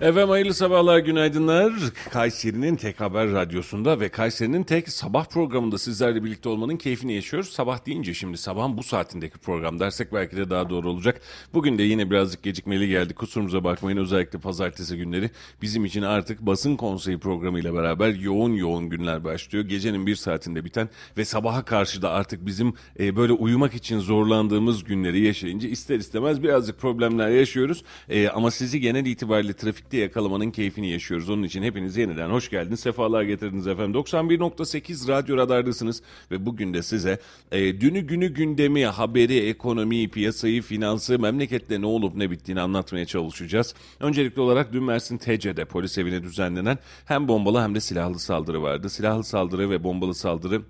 Efendim hayırlı sabahlar, günaydınlar. Kayseri'nin tek haber radyosunda ve Kayseri'nin tek sabah programında sizlerle birlikte olmanın keyfini yaşıyoruz. Sabah deyince şimdi sabahın bu saatindeki program dersek belki de daha doğru olacak. Bugün de yine birazcık gecikmeli geldi. Kusurumuza bakmayın özellikle pazartesi günleri bizim için artık basın konseyi programıyla beraber yoğun yoğun günler başlıyor. Gecenin bir saatinde biten ve sabaha karşı da artık bizim e, böyle uyumak için zorlandığımız günleri yaşayınca ister istemez birazcık problemler yaşıyoruz. E, ama sizi genel itibariyle trafikte yakalamanın keyfini yaşıyoruz. Onun için hepiniz yeniden hoş geldiniz. Sefalar getirdiniz efendim. 91.8 Radyo Radar'dasınız ve bugün de size e, dünü günü gündemi, haberi, ekonomiyi, piyasayı, finansı, memlekette ne olup ne bittiğini anlatmaya çalışacağız. Öncelikli olarak dün Mersin TC'de polis evine düzenlenen hem bombalı hem de silahlı saldırı vardı. Silahlı saldırı ve bombalı saldırı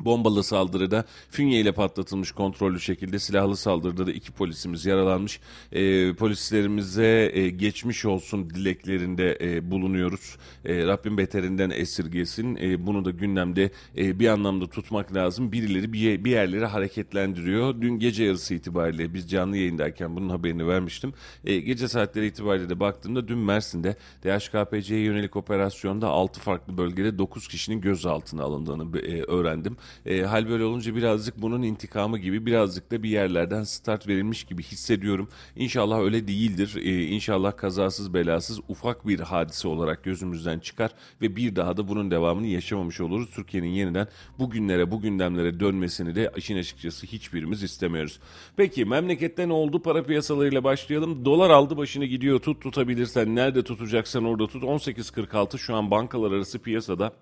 Bombalı saldırıda fünye ile patlatılmış kontrollü şekilde silahlı saldırıda da iki polisimiz yaralanmış. E, polislerimize e, geçmiş olsun dileklerinde e, bulunuyoruz. E, Rabbim beterinden esirgesin. E, bunu da gündemde e, bir anlamda tutmak lazım. Birileri bir, bir yerleri hareketlendiriyor. Dün gece yarısı itibariyle biz canlı yayındayken bunun haberini vermiştim. E, gece saatleri itibariyle de baktığımda dün Mersin'de DHKPC'ye yönelik operasyonda 6 farklı bölgede 9 kişinin gözaltına alındığını e, öğrendim. E, hal böyle olunca birazcık bunun intikamı gibi birazcık da bir yerlerden start verilmiş gibi hissediyorum. İnşallah öyle değildir. E, inşallah kazasız belasız ufak bir hadise olarak gözümüzden çıkar ve bir daha da bunun devamını yaşamamış oluruz. Türkiye'nin yeniden bu günlere, bu gündemlere dönmesini de işin açıkçası hiçbirimiz istemiyoruz. Peki memlekette ne oldu? Para piyasalarıyla başlayalım. Dolar aldı başını gidiyor. Tut tutabilirsen nerede tutacaksan orada tut. 18.46 şu an bankalar arası piyasada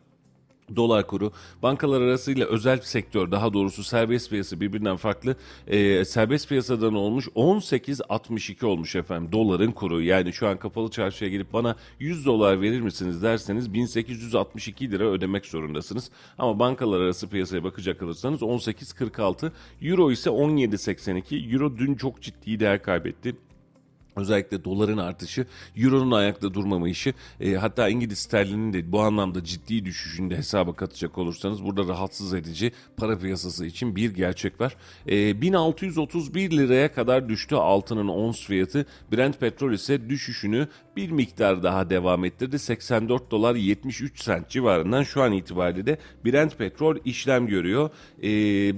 dolar kuru. Bankalar arasıyla özel sektör daha doğrusu serbest piyasa birbirinden farklı. E, serbest piyasadan olmuş? 18.62 olmuş efendim doların kuru. Yani şu an kapalı çarşıya gelip bana 100 dolar verir misiniz derseniz 1862 lira ödemek zorundasınız. Ama bankalar arası piyasaya bakacak olursanız 18.46 euro ise 17.82 euro dün çok ciddi değer kaybetti Özellikle doların artışı, euronun ayakta durmamayışı, e, hatta İngiliz sterlinin de bu anlamda ciddi düşüşünde hesaba katacak olursanız burada rahatsız edici para piyasası için bir gerçek var. E, 1631 liraya kadar düştü altının ons fiyatı. Brent petrol ise düşüşünü bir miktar daha devam ettirdi. 84 dolar 73 sent civarından şu an itibariyle de Brent petrol işlem görüyor. E,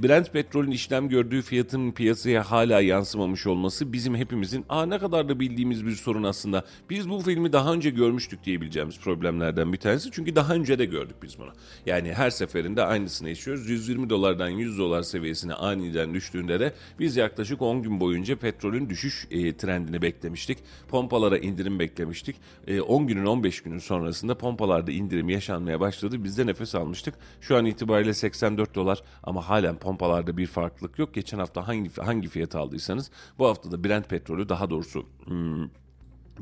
Brent petrolün işlem gördüğü fiyatın piyasaya hala yansımamış olması bizim hepimizin aa ne kadar da bildiğimiz bir sorun aslında. Biz bu filmi daha önce görmüştük diyebileceğimiz problemlerden bir tanesi. Çünkü daha önce de gördük biz bunu. Yani her seferinde aynısını yaşıyoruz. 120 dolardan 100 dolar seviyesine aniden düştüğünde de biz yaklaşık 10 gün boyunca petrolün düşüş e, trendini beklemiştik. Pompalara indirim beklemiştik. E, 10 günün 15 günün sonrasında pompalarda indirim yaşanmaya başladı. Biz de nefes almıştık. Şu an itibariyle 84 dolar ama halen pompalarda bir farklılık yok. Geçen hafta hangi hangi fiyat aldıysanız bu hafta da Brent petrolü daha doğrusu Hmm,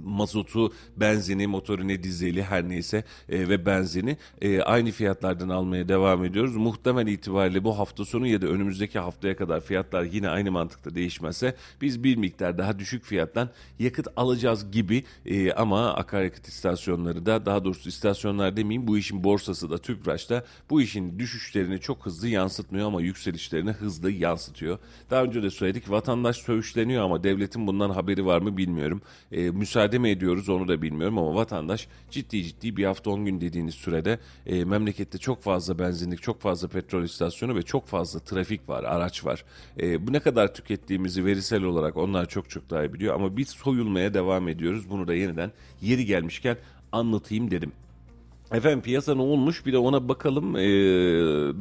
mazotu, benzini, motorine, dizeli her neyse e, ve benzini e, aynı fiyatlardan almaya devam ediyoruz. Muhtemel itibariyle bu hafta sonu ya da önümüzdeki haftaya kadar fiyatlar yine aynı mantıkta değişmezse biz bir miktar daha düşük fiyattan yakıt alacağız gibi e, ama akaryakıt istasyonları da daha doğrusu istasyonlar demeyeyim bu işin borsası da TÜPRAŞ'ta bu işin düşüşlerini çok hızlı yansıtmıyor ama yükselişlerini hızlı yansıtıyor. Daha önce de söyledik vatandaş söğüşleniyor ama devletin bundan haberi var mı bilmiyorum. E, müsaade müsaade mi ediyoruz onu da bilmiyorum ama vatandaş ciddi ciddi bir hafta 10 gün dediğiniz sürede e, memlekette çok fazla benzinlik, çok fazla petrol istasyonu ve çok fazla trafik var, araç var. E, bu ne kadar tükettiğimizi verisel olarak onlar çok çok daha iyi biliyor ama biz soyulmaya devam ediyoruz. Bunu da yeniden yeri gelmişken anlatayım dedim. Efendim piyasa ne olmuş bir de ona bakalım. Ee,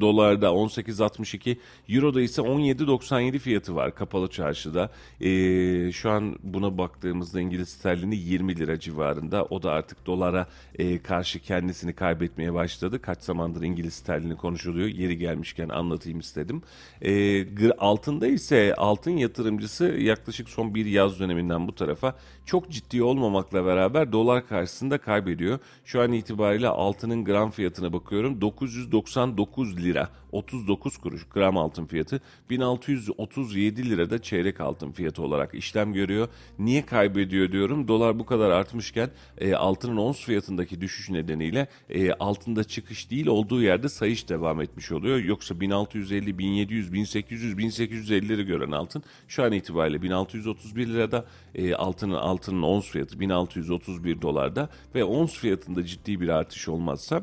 dolarda 18.62, Euro'da ise 17.97 fiyatı var kapalı çarşıda. Ee, şu an buna baktığımızda İngiliz sterlini 20 lira civarında. O da artık dolara e, karşı kendisini kaybetmeye başladı. Kaç zamandır İngiliz sterlini konuşuluyor. Yeri gelmişken anlatayım istedim. Ee, altında ise altın yatırımcısı yaklaşık son bir yaz döneminden bu tarafa çok ciddi olmamakla beraber dolar karşısında kaybediyor. Şu an itibariyle altının gram fiyatına bakıyorum. 999 lira 39 kuruş gram altın fiyatı. 1637 lirada çeyrek altın fiyatı olarak işlem görüyor. Niye kaybediyor diyorum. Dolar bu kadar artmışken e, altının ons fiyatındaki düşüş nedeniyle e, altında çıkış değil olduğu yerde sayış devam etmiş oluyor. Yoksa 1650, 1700, 1800, 1850'leri gören altın şu an itibariyle 1631 lirada e, altının altının ons fiyatı 1631 dolarda ve ons fiyatında ciddi bir artış olmazsa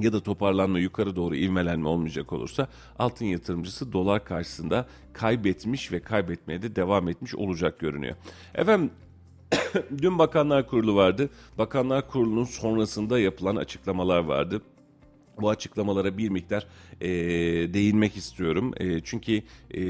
ya da toparlanma yukarı doğru ivmelenme olmayacak olursa altın yatırımcısı dolar karşısında kaybetmiş ve kaybetmeye de devam etmiş olacak görünüyor. Efendim dün Bakanlar Kurulu vardı. Bakanlar Kurulu'nun sonrasında yapılan açıklamalar vardı. Bu açıklamalara bir miktar e, değinmek istiyorum. E, çünkü e,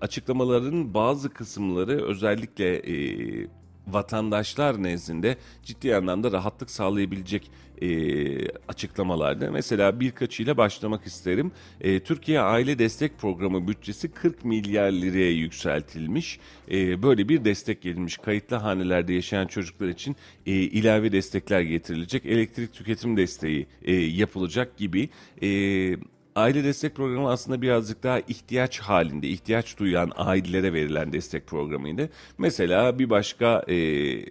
açıklamaların bazı kısımları özellikle e, vatandaşlar nezdinde ciddi anlamda rahatlık sağlayabilecek e, açıklamalardı. Mesela birkaçıyla başlamak isterim. E, Türkiye Aile Destek Programı bütçesi 40 milyar liraya yükseltilmiş. E, böyle bir destek gelinmiş. Kayıtlı hanelerde yaşayan çocuklar için e, ilave destekler getirilecek. Elektrik tüketim desteği e, yapılacak gibi... E, Aile destek programı aslında birazcık daha ihtiyaç halinde, ihtiyaç duyan ailelere verilen destek programıydı. Mesela bir başka e,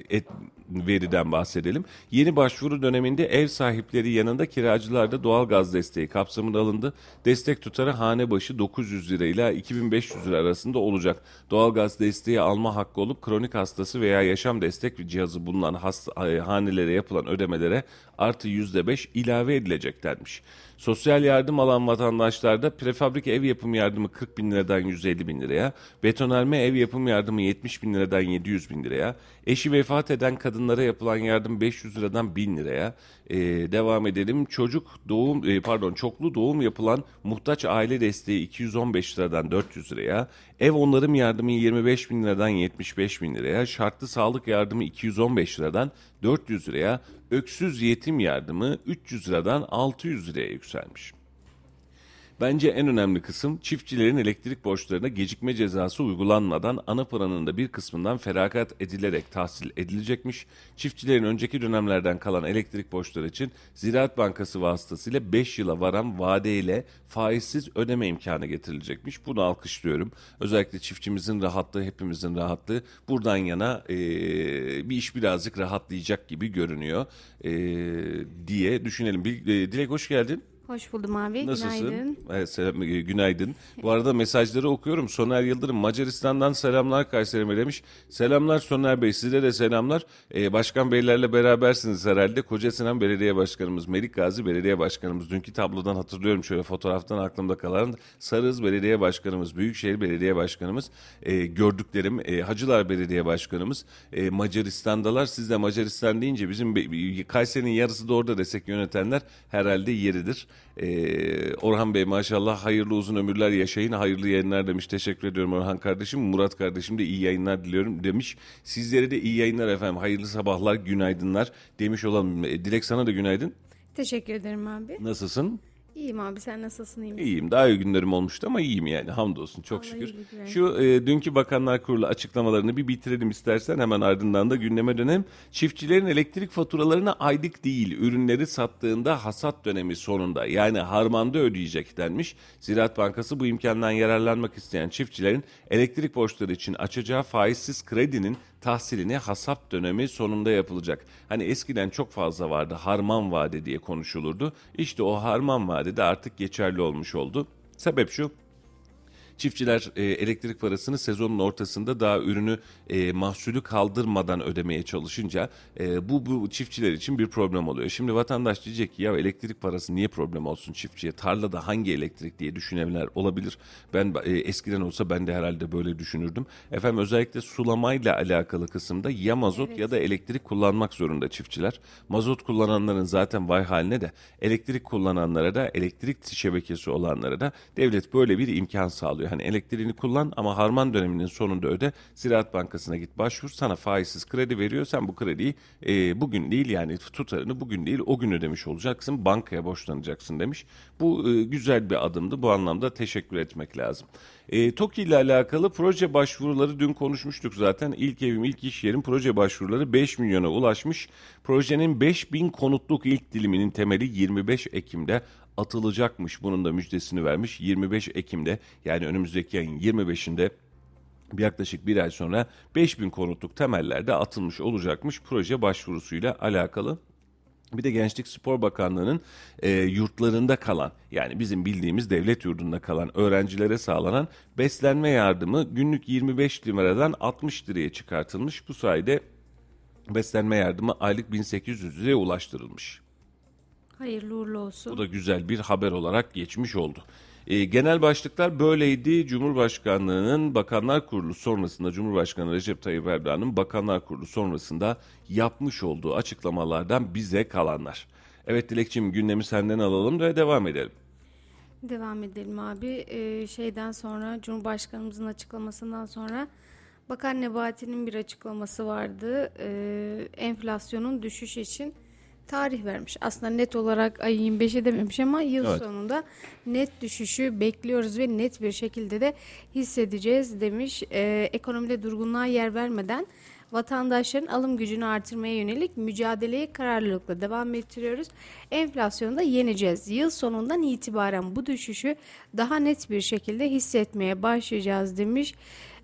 et, veriden bahsedelim. Yeni başvuru döneminde ev sahipleri yanında kiracılarda doğal gaz desteği kapsamında alındı. Destek tutarı hane başı 900 lira ile 2500 lira arasında olacak. Doğal gaz desteği alma hakkı olup kronik hastası veya yaşam destek cihazı bulunan hasta, e, hanelere yapılan ödemelere artı %5 ilave edilecek denmiş. Sosyal yardım alan vatandaşlarda prefabrik ev yapım yardımı 40 bin liradan 150 bin liraya, betonarme ev yapım yardımı 70 bin liradan 700 bin liraya, eşi vefat eden kadınlara yapılan yardım 500 liradan 1000 liraya, ee, devam edelim. Çocuk doğum e, pardon çoklu doğum yapılan muhtaç aile desteği 215 liradan 400 liraya, ev onarım yardımı 25 bin liradan 75 bin liraya, şartlı sağlık yardımı 215 liradan 400 liraya, öksüz yetim yardımı 300 liradan 600 liraya yükselmiş. Bence en önemli kısım çiftçilerin elektrik borçlarına gecikme cezası uygulanmadan ana paranın da bir kısmından feragat edilerek tahsil edilecekmiş. Çiftçilerin önceki dönemlerden kalan elektrik borçları için Ziraat Bankası vasıtasıyla 5 yıla varan vadeyle faizsiz ödeme imkanı getirilecekmiş. Bunu alkışlıyorum. Özellikle çiftçimizin rahatlığı, hepimizin rahatlığı buradan yana e, bir iş birazcık rahatlayacak gibi görünüyor e, diye düşünelim. Dilek hoş geldin. Hoş buldum abi. Nasılsın? Günaydın. Evet, selam, e, günaydın. Bu arada mesajları okuyorum. Soner Yıldırım Macaristan'dan selamlar Kayseri'me demiş. Selamlar Soner Bey size de selamlar. Ee, Başkan Beylerle berabersiniz herhalde. Koca Sinan Belediye Başkanımız, Melik Gazi Belediye Başkanımız. Dünkü tablodan hatırlıyorum şöyle fotoğraftan aklımda kalan. Sarız Belediye Başkanımız, Büyükşehir Belediye Başkanımız, e, gördüklerim e, Hacılar Belediye Başkanımız e, Macaristan'dalar. Siz de Macaristan deyince bizim Kayseri'nin yarısı da orada desek yönetenler herhalde yeridir. Ee, Orhan Bey maşallah hayırlı uzun ömürler yaşayın, hayırlı yayınlar demiş. Teşekkür ediyorum Orhan kardeşim. Murat kardeşim de iyi yayınlar diliyorum demiş. Sizlere de iyi yayınlar efendim. Hayırlı sabahlar, günaydınlar demiş olalım. E, Dilek sana da günaydın. Teşekkür ederim abi. Nasılsın? İyiyim abi sen nasılsın iyi misin? İyiyim. Daha iyi günlerim olmuştu ama iyiyim yani. Hamdolsun çok Allah şükür. Şu e, dünkü Bakanlar Kurulu açıklamalarını bir bitirelim istersen hemen ardından da gündeme dönelim. Çiftçilerin elektrik faturalarına aylık değil ürünleri sattığında hasat dönemi sonunda yani harmanda ödeyecek denmiş. Ziraat Bankası bu imkandan yararlanmak isteyen çiftçilerin elektrik borçları için açacağı faizsiz kredinin tahsilini hasap dönemi sonunda yapılacak. Hani eskiden çok fazla vardı harman vade diye konuşulurdu. İşte o harman vade de artık geçerli olmuş oldu. Sebep şu Çiftçiler e, elektrik parasını sezonun ortasında daha ürünü e, mahsulü kaldırmadan ödemeye çalışınca e, bu, bu çiftçiler için bir problem oluyor. Şimdi vatandaş diyecek ki ya elektrik parası niye problem olsun çiftçiye? Tarlada hangi elektrik diye düşünenler olabilir. Ben e, eskiden olsa ben de herhalde böyle düşünürdüm. Efendim özellikle sulamayla alakalı kısımda ya mazot ya da elektrik kullanmak zorunda çiftçiler. Mazot kullananların zaten vay haline de elektrik kullananlara da elektrik şebekesi olanlara da devlet böyle bir imkan sağlıyor. Hani elektriğini kullan ama harman döneminin sonunda öde. Ziraat Bankası'na git başvur sana faizsiz kredi veriyor. Sen bu krediyi e, bugün değil yani tutarını bugün değil o gün ödemiş olacaksın. Bankaya borçlanacaksın demiş. Bu e, güzel bir adımdı. Bu anlamda teşekkür etmek lazım. E, TOKİ ile alakalı proje başvuruları dün konuşmuştuk zaten. İlk evim ilk iş yerim proje başvuruları 5 milyona ulaşmış. Projenin 5000 konutluk ilk diliminin temeli 25 Ekim'de atılacakmış. Bunun da müjdesini vermiş. 25 Ekim'de yani önümüzdeki ayın 25'inde yaklaşık bir ay sonra 5000 konutluk temellerde atılmış olacakmış proje başvurusuyla alakalı. Bir de Gençlik Spor Bakanlığı'nın e, yurtlarında kalan yani bizim bildiğimiz devlet yurdunda kalan öğrencilere sağlanan beslenme yardımı günlük 25 liradan 60 liraya çıkartılmış. Bu sayede beslenme yardımı aylık 1800 liraya ulaştırılmış. Hayırlı uğurlu olsun. Bu da güzel bir haber olarak geçmiş oldu. E, genel başlıklar böyleydi. Cumhurbaşkanlığının Bakanlar Kurulu sonrasında Cumhurbaşkanı Recep Tayyip Erdoğan'ın Bakanlar Kurulu sonrasında yapmış olduğu açıklamalardan bize kalanlar. Evet Dilekçim gündemi senden alalım ve devam edelim. Devam edelim abi. Ee, şeyden sonra Cumhurbaşkanımızın açıklamasından sonra Bakan Nebati'nin bir açıklaması vardı. Ee, enflasyonun düşüş için tarih vermiş. Aslında net olarak ayın 25'e dememiş ama yıl Evet. sonunda net düşüşü bekliyoruz ve net bir şekilde de hissedeceğiz demiş. Ee, ekonomide durgunluğa yer vermeden vatandaşların alım gücünü artırmaya yönelik mücadeleyi kararlılıkla devam ettiriyoruz. Enflasyonu da yeneceğiz. Yıl sonundan itibaren bu düşüşü daha net bir şekilde hissetmeye başlayacağız demiş.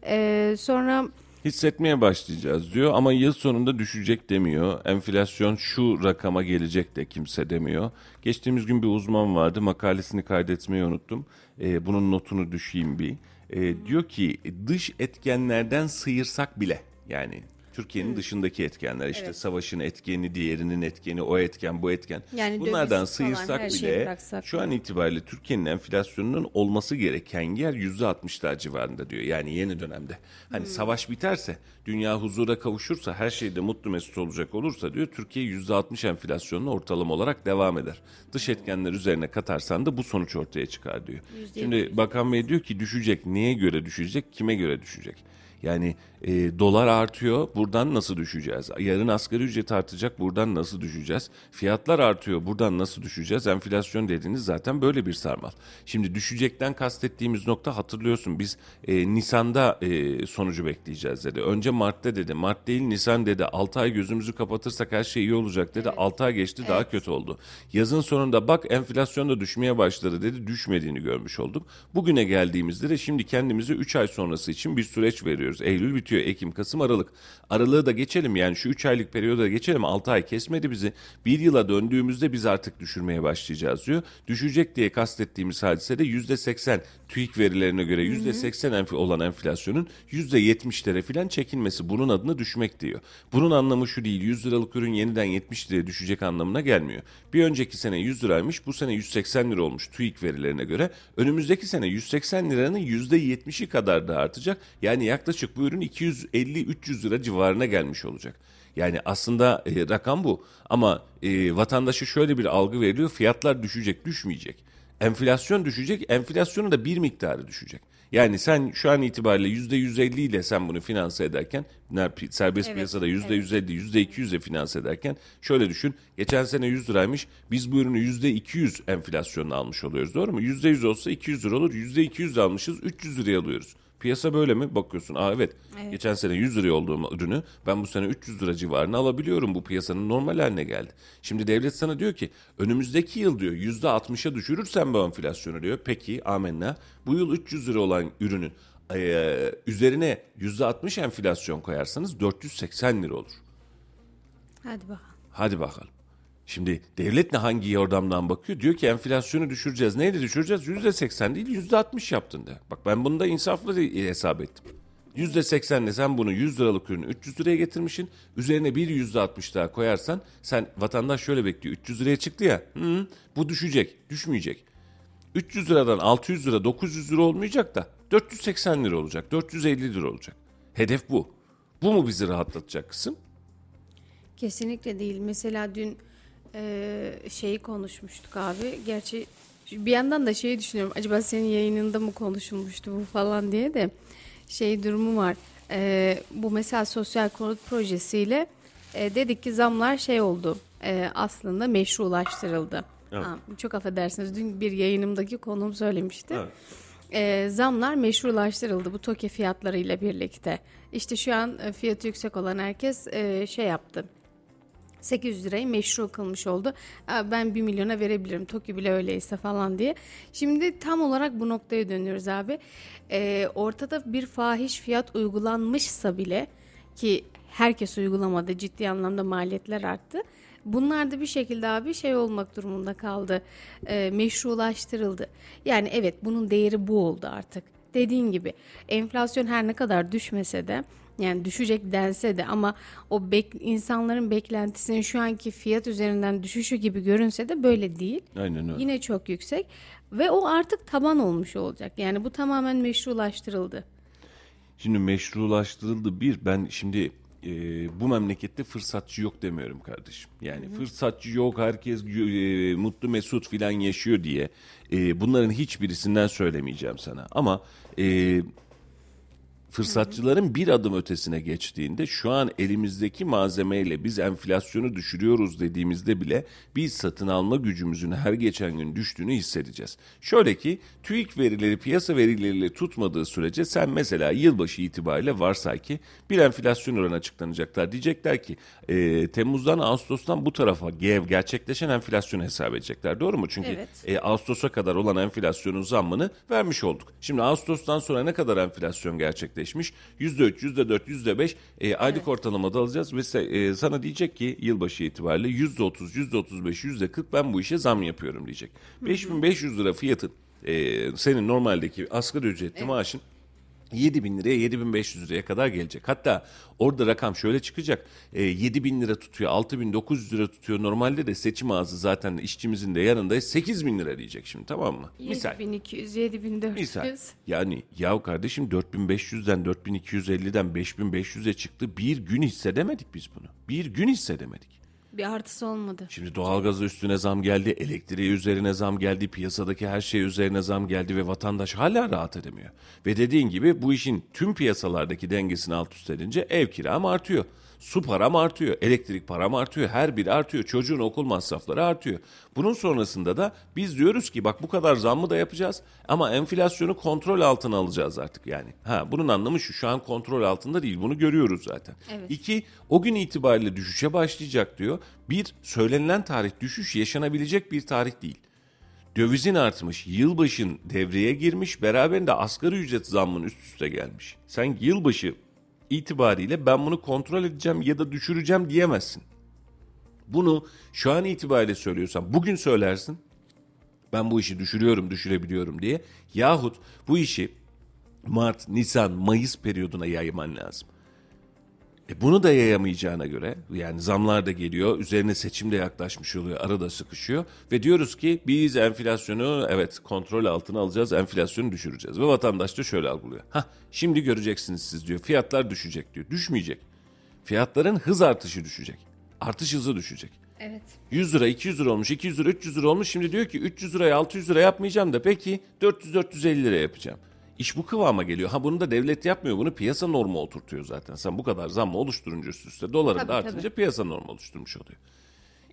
Ee, sonra Hissetmeye başlayacağız diyor ama yıl sonunda düşecek demiyor. Enflasyon şu rakama gelecek de kimse demiyor. Geçtiğimiz gün bir uzman vardı makalesini kaydetmeyi unuttum. Ee, bunun notunu düşeyim bir. Ee, diyor ki dış etkenlerden sıyırsak bile yani Türkiye'nin dışındaki etkenler işte Evet. savaşın etkeni, diğerinin etkeni, o etken, bu etken. Yani Bunlardan sıyırsak bile şu an itibariyle Türkiye'nin enflasyonunun olması gereken yer %60'lar civarında diyor. Yani yeni dönemde. Hani savaş biterse, dünya huzura kavuşursa, her şeyde mutlu mesut olacak olursa diyor Türkiye %60 enflasyonla ortalama olarak devam eder. Dış etkenler üzerine katarsan da bu sonuç ortaya çıkar diyor. Şimdi Bakan Bey diyor ki düşecek. Neye göre düşecek? Kime göre düşecek? Yani e, dolar artıyor, buradan nasıl düşeceğiz? Yarın asgari ücret artacak, buradan nasıl düşeceğiz? Fiyatlar artıyor, buradan nasıl düşeceğiz? Enflasyon dediğiniz zaten böyle bir sarmal. Şimdi düşecekten kastettiğimiz nokta hatırlıyorsun biz e, Nisan'da e, sonucu bekleyeceğiz dedi. Önce Mart'ta dedi, Mart değil Nisan dedi. 6 ay gözümüzü kapatırsak her şey iyi olacak dedi. 6 ay geçti daha kötü oldu. Yazın sonunda bak enflasyon da düşmeye başladı dedi. Düşmediğini görmüş olduk. Bugüne geldiğimizde de şimdi kendimize 3 ay sonrası için bir süreç veriyoruz. Eylül bitiyor, Ekim, Kasım, Aralık. Aralığı da geçelim yani şu 3 aylık periyoda geçelim. 6 ay kesmedi bizi. Bir yıla döndüğümüzde biz artık düşürmeye başlayacağız diyor. Düşecek diye kastettiğimiz hadise de %80 TÜİK verilerine göre %80 enf- olan enflasyonun %70'lere filan çekilmesi. Bunun adına düşmek diyor. Bunun anlamı şu değil. 100 liralık ürün yeniden 70 liraya düşecek anlamına gelmiyor. Bir önceki sene 100 liraymış. Bu sene 180 lira olmuş TÜİK verilerine göre. Önümüzdeki sene 180 liranın %70'i kadar da artacak. Yani yaklaşık bu ürün 250-300 lira civarına gelmiş olacak. Yani aslında e, rakam bu ama e, vatandaşa şöyle bir algı veriliyor fiyatlar düşecek düşmeyecek. Enflasyon düşecek enflasyonun da bir miktarı düşecek. Yani sen şu an itibariyle %150 ile sen bunu finanse ederken serbest Evet, piyasada %150 %200 ile finanse ederken şöyle düşün. Geçen sene 100 liraymış biz bu ürünü %200 enflasyonla almış oluyoruz doğru mu? %100 olsa 200 lira olur %200 almışız 300 liraya alıyoruz. Piyasa böyle mi? Bakıyorsun. Aa evet. Geçen sene 100 liraya olduğum ürünü ben bu sene 300 lira civarına alabiliyorum. Bu piyasanın normal haline geldi. Şimdi devlet sana diyor ki önümüzdeki yıl diyor %60'a düşürürsen bu enflasyonu diyor. Peki amenna. Bu yıl 300 lira olan ürünün eee, üzerine %60 enflasyon koyarsanız 480 lira olur. hadi bakalım. Hadi bakalım. Şimdi devlet ne hangi yordamdan bakıyor? Diyor ki enflasyonu düşüreceğiz. Neyle düşüreceğiz? Yüzde seksen değil yüzde altmış yaptın de. Bak ben bunu da insaflı hesap ettim. Yüzde seksenle sen bunu 100 liralık ürünü 300 liraya getirmişsin. Üzerine bir yüzde altmış daha koyarsan sen vatandaş şöyle bekliyor. 300 liraya çıktı ya. Hı, bu düşecek. Düşmeyecek. 300 liradan 600 lira 900 lira olmayacak da 480 lira olacak. 450 lira olacak. Hedef bu. Bu mu bizi rahatlatacak kısım? Kesinlikle değil. Mesela dün e, şeyi konuşmuştuk abi. Gerçi bir yandan da şeyi düşünüyorum. Acaba senin yayınında mı konuşulmuştu bu falan diye de şey durumu var. E, bu mesela sosyal konut projesiyle e, dedik ki zamlar şey oldu. E, aslında meşrulaştırıldı. Evet. Ha, çok affedersiniz. Dün bir yayınımdaki konuğum söylemişti. Evet. E, zamlar meşrulaştırıldı bu TOKİ fiyatlarıyla birlikte. İşte şu an e, fiyatı yüksek olan herkes e, şey yaptı. 800 lirayı meşru kılmış oldu. Ben 1 milyona verebilirim. TOKİ bile öyleyse falan diye. Şimdi tam olarak bu noktaya dönüyoruz abi. Ee, ortada bir fahiş fiyat uygulanmışsa bile ki herkes uygulamadı ciddi anlamda maliyetler arttı. Bunlar da bir şekilde abi şey olmak durumunda kaldı. Ee, meşrulaştırıldı. Yani evet bunun değeri bu oldu artık. Dediğin gibi enflasyon her ne kadar düşmese de yani düşecek dense de ama o bek, insanların beklentisinin şu anki fiyat üzerinden düşüşü gibi görünse de böyle değil. Aynen öyle. Yine çok yüksek ve o artık taban olmuş olacak. Yani bu tamamen meşrulaştırıldı. Şimdi meşrulaştırıldı bir. Ben şimdi e, bu memlekette fırsatçı yok demiyorum kardeşim. Yani fırsatçı yok, herkes e, mutlu mesut filan yaşıyor diye. E, bunların hiçbirisinden söylemeyeceğim sana. Ama e, fırsatçıların bir adım ötesine geçtiğinde şu an elimizdeki malzemeyle biz enflasyonu düşürüyoruz dediğimizde bile biz satın alma gücümüzün her geçen gün düştüğünü hissedeceğiz. Şöyle ki TÜİK verileri piyasa verileriyle tutmadığı sürece sen mesela yılbaşı itibariyle varsay ki bir enflasyon oranı açıklanacaklar. Diyecekler ki e, Temmuz'dan Ağustos'tan bu tarafa gev gerçekleşen enflasyonu hesap edecekler. Doğru mu? Çünkü Evet. e, Ağustos'a kadar olan enflasyonun zammını vermiş olduk. Şimdi Ağustos'tan sonra ne kadar enflasyon gerçekleşmiş? %3, %4, %5 e, aylık ortalamada alacağız ve se- e, sana diyecek ki yılbaşı itibariyle %30, %35, %40 ben bu işe zam yapıyorum diyecek. 5500 lira fiyatın e, senin normaldeki asgari ücretli maaşın 7 bin liraya 7500 liraya kadar gelecek. Hatta orada rakam şöyle çıkacak. E, 7 bin lira tutuyor 6 bin 900 lira tutuyor. Normalde de seçim ağzı zaten işçimizin de yanında 8 bin lira diyecek şimdi tamam mı? Misal. 7200, 7400. Misal. Yani yahu kardeşim 4500'den 4250'den 5500'e çıktı. Bir gün hissedemedik biz bunu. Bir gün hissedemedik. Bir artısı olmadı. Şimdi doğalgaza üstüne zam geldi, elektriğe üzerine zam geldi, piyasadaki her şey üzerine zam geldi ve vatandaş hala rahat edemiyor. Ve dediğin gibi bu işin tüm piyasalardaki dengesini alt üst edince ev kiram artıyor. Su param artıyor, elektrik param artıyor, her biri artıyor, çocuğun okul masrafları artıyor. Bunun sonrasında da biz diyoruz ki bak bu kadar zammı da yapacağız ama enflasyonu kontrol altına alacağız artık yani. Ha bunun anlamı şu şu an kontrol altında değil bunu görüyoruz zaten. Evet. İki, o gün itibariyle düşüşe başlayacak diyor. Bir, söylenilen tarih düşüş yaşanabilecek bir tarih değil. Dövizin artmış, yılbaşın devreye girmiş, beraberinde asgari ücret zammının üst üste gelmiş. Sen yılbaşı itibariyle ben bunu kontrol edeceğim ya da düşüreceğim diyemezsin. Bunu şu an itibariyle söylüyorsan bugün söylersin. Ben bu işi düşürüyorum, düşürebiliyorum diye. Yahut bu işi Mart, Nisan, Mayıs periyoduna yayman lazım. E bunu da yayamayacağına göre yani zamlar da geliyor üzerine seçim de yaklaşmış oluyor arada sıkışıyor ve diyoruz ki biz enflasyonu evet kontrol altına alacağız enflasyonu düşüreceğiz ve vatandaş da şöyle algılıyor. Hah şimdi göreceksiniz siz diyor fiyatlar düşecek diyor düşmeyecek fiyatların hız artışı düşecek artış hızı düşecek. Evet. 100 lira 200 lira olmuş 200 lira 300 lira olmuş şimdi diyor ki 300 liraya 600 lira yapmayacağım da peki 400-450 lira yapacağım. İş bu kıvama geliyor. Ha bunu da devlet yapmıyor. Bunu piyasa normu oturtuyor zaten. Sen bu kadar zammı oluşturunca üst üste doların da artınca tabii. piyasa normu oluşturmuş oluyor.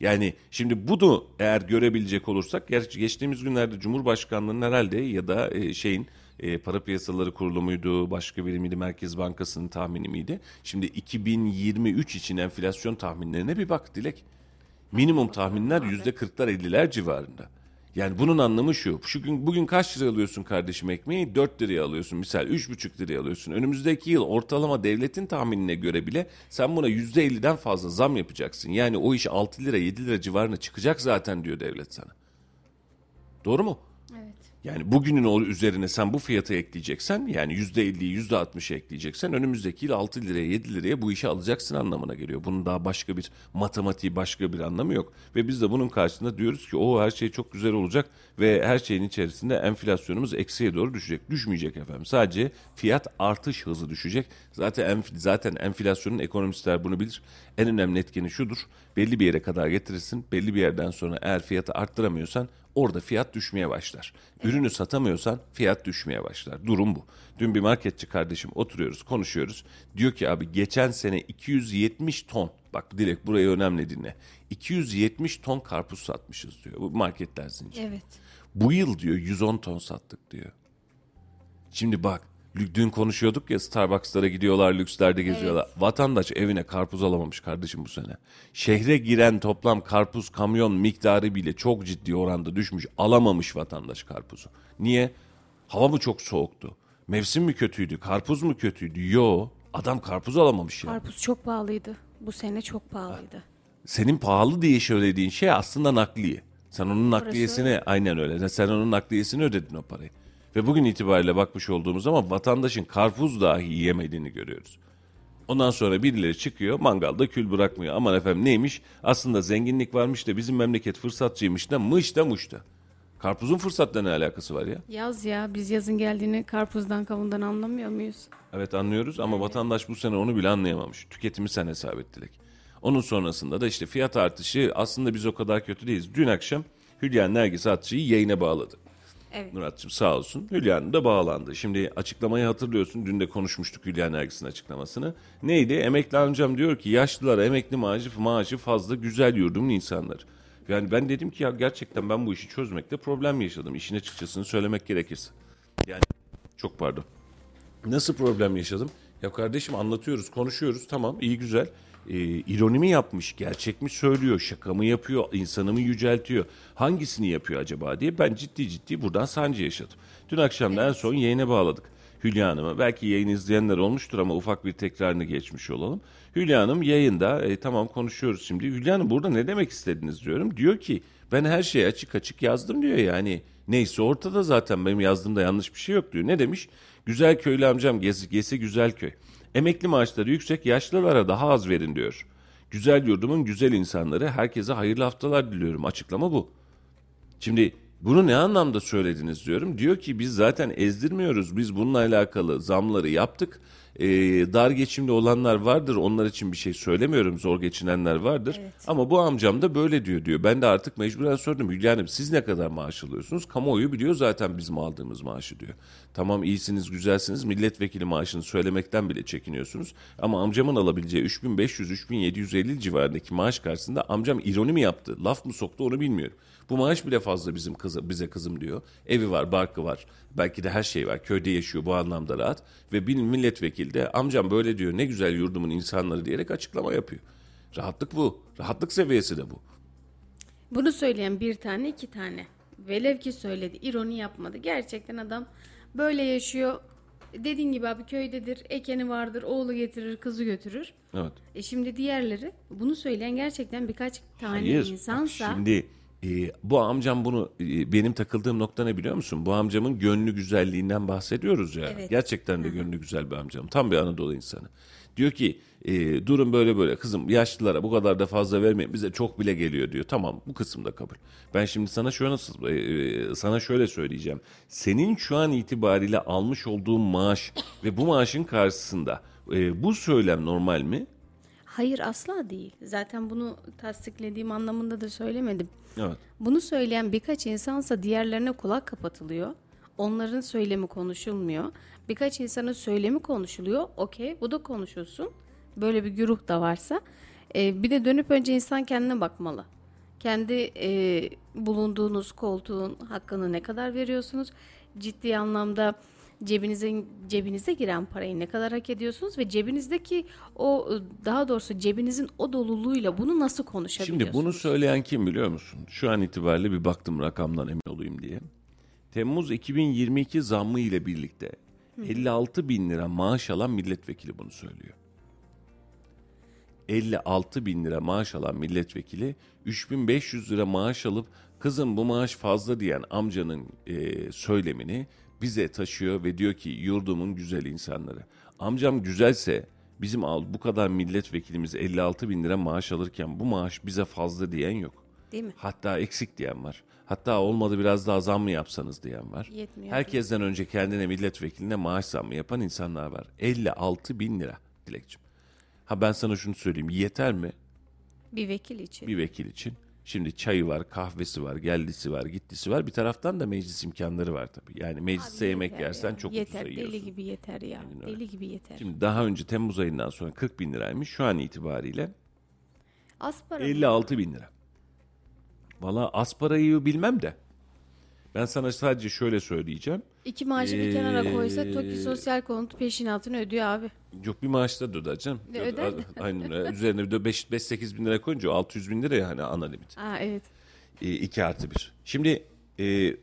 Yani şimdi bunu eğer görebilecek olursak gerçi geçtiğimiz günlerde Cumhurbaşkanlığı'nın herhalde ya da e, şeyin e, para piyasaları kurulu muydu, başka biri miydi, Merkez Bankası'nın tahmini miydi? Şimdi 2023 için enflasyon tahminlerine bir bak Dilek. Minimum tahminler yüzde 40'lar 50'ler civarında. Yani bunun anlamı şu. Şu gün bugün kaç lira alıyorsun kardeşim ekmeği? 4 liraya alıyorsun misal. 3,5 liraya alıyorsun. Önümüzdeki yıl ortalama devletin tahminine göre bile sen buna %50'den fazla zam yapacaksın. Yani o iş 6 lira 7 lira civarına çıkacak zaten diyor devlet sana. Doğru mu? Yani bugünün o üzerine sen bu fiyatı ekleyeceksen yani %50'yi %60'ı ekleyeceksen önümüzdeki yıl 6 liraya 7 liraya bu işi alacaksın anlamına geliyor. Bunun daha başka bir matematiği başka bir anlamı yok. Ve biz de bunun karşısında diyoruz ki o her şey çok güzel olacak ve her şeyin içerisinde enflasyonumuz eksiye doğru düşecek. Düşmeyecek efendim. Sadece fiyat artış hızı düşecek. Zaten enf- zaten enflasyonun ekonomistler bunu bilir. En önemli etkeni şudur. Belli bir yere kadar getirirsin. Belli bir yerden sonra eğer fiyatı arttıramıyorsan orada fiyat düşmeye başlar. Ürünü satamıyorsan fiyat düşmeye başlar. Durum bu. Dün bir marketçi kardeşim oturuyoruz, konuşuyoruz. Diyor ki abi geçen sene 270 ton, bak direkt burayı önemli dinle. 270 ton karpuz satmışız diyor. Bu marketler zinciri. Evet. Bu yıl diyor 110 ton sattık diyor. Şimdi bak dün konuşuyorduk ya Starbucks'lara gidiyorlar, lükslerde geziyorlar. Vatandaş evine karpuz alamamış kardeşim bu sene. Şehre giren toplam karpuz kamyon miktarı bile çok ciddi oranda düşmüş. Alamamış vatandaş karpuzu. Niye? Hava mı çok soğuktu? Mevsim mi kötüydü? Karpuz mu kötüydü? Yo. Adam karpuz alamamış ya. Karpuz çok pahalıydı. Bu sene çok pahalıydı. senin pahalı diye söylediğin şey aslında nakliye. Sen onun nakliyesini aynen öyle. Sen onun nakliyesini ödedin o parayı. Ve bugün itibariyle bakmış olduğumuz zaman vatandaşın karpuz dahi yiyemediğini görüyoruz. Ondan sonra birileri çıkıyor mangalda kül bırakmıyor. Aman efendim neymiş? Aslında zenginlik varmış da bizim memleket fırsatçıymış da mış da muş da. Karpuzun fırsatla ne alakası var ya? Yaz ya biz yazın geldiğini karpuzdan kavundan anlamıyor muyuz? Evet anlıyoruz ama vatandaş bu sene onu bile anlayamamış. Tüketimi sen hesap et Dilek. Onun sonrasında da işte fiyat artışı aslında biz o kadar kötü değiliz. Dün akşam Hülya Nergis Atçı'yı yayına bağladı. Evet. Muratçım sağ olsun. Hülya Hanım da bağlandı. Şimdi açıklamayı hatırlıyorsun. Dün de konuşmuştuk Hülya Nergis'in açıklamasını. Neydi? Emekli amcam diyor ki yaşlılara emekli maaşı, maaşı fazla güzel yurdumun insanları. Yani ben dedim ki ya gerçekten ben bu işi çözmekte problem yaşadım. İşin açıkçasını söylemek gerekirse. Yani çok pardon. Nasıl problem yaşadım? Ya kardeşim anlatıyoruz, konuşuyoruz. Tamam, iyi güzel. Ee, ironi mi yapmış, gerçek mi söylüyor, şaka mı yapıyor, insanı mı yüceltiyor? Hangisini yapıyor acaba diye ben ciddi ciddi buradan sancı yaşadım. Dün akşam da en son yayına bağladık. Hülya Hanım'a. Belki yayın izleyenler olmuştur ama ufak bir tekrarını geçmiş olalım. Hülya Hanım yayında e, tamam konuşuyoruz şimdi. Hülya Hanım burada ne demek istediniz diyorum. Diyor ki ben her şeyi açık açık yazdım diyor yani. Neyse ortada zaten benim yazdığımda yanlış bir şey yok diyor. Ne demiş? Güzel köylü amcam gezi, gezi güzel köy. Emekli maaşları yüksek yaşlılara daha az verin diyor. Güzel yurdumun güzel insanları herkese hayırlı haftalar diliyorum. Açıklama bu. Şimdi bunu ne anlamda söylediniz diyorum. Diyor ki biz zaten ezdirmiyoruz. Biz bununla alakalı zamları yaptık. Ee, dar geçimde olanlar vardır. Onlar için bir şey söylemiyorum. Zor geçinenler vardır. Ama bu amcam da böyle diyor diyor. Ben de artık mecburen sordum. Hülya Hanım siz ne kadar maaş alıyorsunuz? Kamuoyu biliyor zaten bizim aldığımız maaşı diyor. Tamam iyisiniz güzelsiniz. Milletvekili maaşını söylemekten bile çekiniyorsunuz. Ama amcamın alabileceği 3500-3750 civarındaki maaş karşısında amcam ironi mi yaptı? Laf mı soktu onu bilmiyorum. Bu maaş bile fazla bizim kızı, bize kızım diyor. Evi var, barkı var. Belki de her şey var. Köyde yaşıyor bu anlamda rahat. Ve bir milletvekili de amcam böyle diyor ne güzel yurdumun insanları diyerek açıklama yapıyor. Rahatlık bu. Rahatlık seviyesi de bu. Bunu söyleyen bir tane iki tane. Velev ki söyledi. ironi yapmadı. Gerçekten adam böyle yaşıyor. Dediğin gibi abi köydedir. Ekeni vardır. Oğlu getirir. Kızı götürür. Evet. E şimdi diğerleri bunu söyleyen gerçekten birkaç tane Hayır. insansa Şimdi e, bu amcam bunu e, benim takıldığım nokta ne biliyor musun? Bu amcamın gönlü güzelliğinden bahsediyoruz ya. Evet. Gerçekten de gönlü güzel bir amcam. Tam bir Anadolu insanı. Diyor ki e, durum böyle böyle kızım yaşlılara bu kadar da fazla vermeyin bize çok bile geliyor diyor. Tamam bu kısımda kabul. Ben şimdi sana şöyle nasıl e, e, sana şöyle söyleyeceğim. Senin şu an itibariyle almış olduğun maaş ve bu maaşın karşısında e, bu söylem normal mi? Hayır asla değil. Zaten bunu tasdiklediğim anlamında da söylemedim. Evet. Bunu söyleyen birkaç insansa diğerlerine kulak kapatılıyor. Onların söylemi konuşulmuyor. Birkaç insanın söylemi konuşuluyor. Okey bu da konuşulsun. Böyle bir güruh da varsa. Ee, bir de dönüp önce insan kendine bakmalı. Kendi e, bulunduğunuz koltuğun hakkını ne kadar veriyorsunuz? Ciddi anlamda cebinize cebinize giren parayı ne kadar hak ediyorsunuz ve cebinizdeki o daha doğrusu cebinizin o doluluğuyla bunu nasıl konuşabiliyorsunuz? Şimdi bunu söyleyen kim biliyor musun? Şu an itibariyle bir baktım rakamdan emin olayım diye. Temmuz 2022 zammı ile birlikte 56 bin lira maaş alan milletvekili bunu söylüyor. 56 bin lira maaş alan milletvekili 3500 lira maaş alıp kızım bu maaş fazla diyen amcanın e, söylemini bize taşıyor ve diyor ki yurdumun güzel insanları. Amcam güzelse bizim al bu kadar milletvekilimiz 56 bin lira maaş alırken bu maaş bize fazla diyen yok. Değil mi? Hatta eksik diyen var. Hatta olmadı biraz daha zam mı yapsanız diyen var. Yetmiyor. Herkesten önce kendine milletvekiline maaş zammı yapan insanlar var. 56 bin lira Dilekçim. Ha ben sana şunu söyleyeyim yeter mi Bir vekil için. bir vekil için? Şimdi çayı var, kahvesi var, geldisi var, gittisi var. Bir taraftan da meclis imkanları var tabii. Yani mecliste Abi yemek yersen ya. çok yeter, ucuza yiyorsun. Deli gibi yeter ya. Deli gibi yeter. Şimdi daha önce Temmuz ayından sonra 40 bin liraymış. Şu an itibariyle Az para mı? 56 bin lira. Valla az parayı bilmem de. Ben sana sadece şöyle söyleyeceğim. İki maaşı bir kenara koysa Ee, TOKİ sosyal konut peşinatını ödüyor abi. Yok bir maaşta da öder canım. Ne öder? Aynen öyle. Üzerine bir de 5-8 bin lira koyunca o 600 bin lira ya hani ana limit. Aa evet. 2 artı 1. Şimdi e,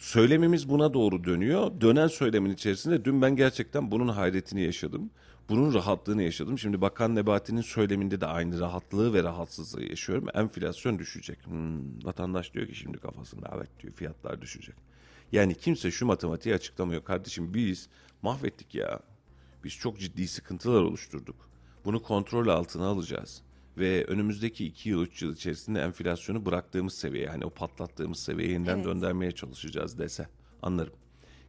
söylemimiz buna doğru dönüyor. Dönen söylemin içerisinde dün ben gerçekten bunun hayretini yaşadım. Bunun rahatlığını yaşadım. Şimdi Bakan Nebati'nin söyleminde de aynı rahatlığı ve rahatsızlığı yaşıyorum. Enflasyon düşecek. Hmm, vatandaş diyor ki şimdi kafasında evet diyor fiyatlar düşecek. Yani kimse şu matematiği açıklamıyor. Kardeşim biz mahvettik ya. Biz çok ciddi sıkıntılar oluşturduk. Bunu kontrol altına alacağız. Ve önümüzdeki 2 yıl 3 yıl içerisinde enflasyonu bıraktığımız seviyeye hani o patlattığımız seviyeye yeniden Evet. döndürmeye çalışacağız dese anlarım.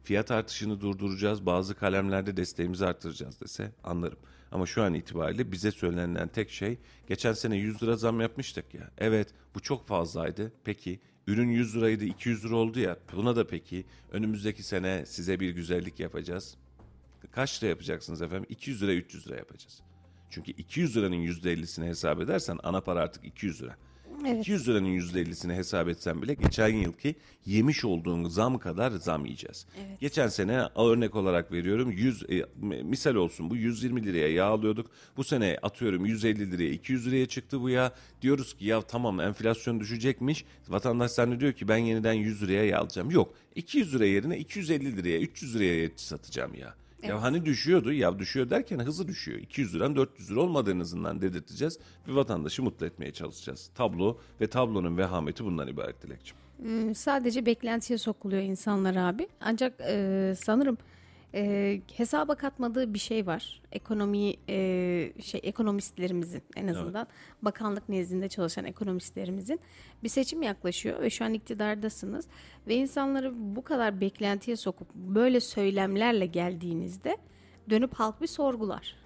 Fiyat artışını durduracağız bazı kalemlerde desteğimizi artıracağız dese anlarım. Ama şu an itibariyle bize söylenen tek şey geçen sene 100 lira zam yapmıştık ya. Evet bu çok fazlaydı. Peki ürün 100 liraydı 200 lira oldu ya buna da peki önümüzdeki sene size bir güzellik yapacağız. Kaç lira yapacaksınız efendim? 200 lira 300 lira yapacağız. Çünkü 200 liranın %50'sini hesap edersen ana para artık 200 lira. Evet. 200 liranın %50'sini hesap etsen bile geçen yılki yemiş olduğun zam kadar zam yiyeceğiz. Geçen sene örnek olarak veriyorum 100 e, misal olsun bu 120 liraya yağ alıyorduk. Bu sene atıyorum 150 liraya 200 liraya çıktı bu yağ. Diyoruz ki ya tamam enflasyon düşecekmiş. Vatandaş zannediyor ki ben yeniden 100 liraya yağ alacağım. Yok 200 lira yerine 250 liraya 300 liraya satacağım ya. Ya hani düşüyordu ya düşüyor derken hızı düşüyor. 200 liran 400 lira olmadı en azından dedirteceğiz. Bir vatandaşı mutlu etmeye çalışacağız. Tablo ve tablonun vehameti bundan ibaret Dilekçim. Hmm, Sadece beklentiye sokuluyor insanlar abi. Ancak e, sanırım e, hesaba katmadığı bir şey var. Ekonomi e, şey ekonomistlerimizin en azından bakanlık nezdinde çalışan ekonomistlerimizin bir seçim yaklaşıyor ve şu an iktidardasınız ve insanları bu kadar beklentiye sokup böyle söylemlerle geldiğinizde dönüp halk bir sorgular.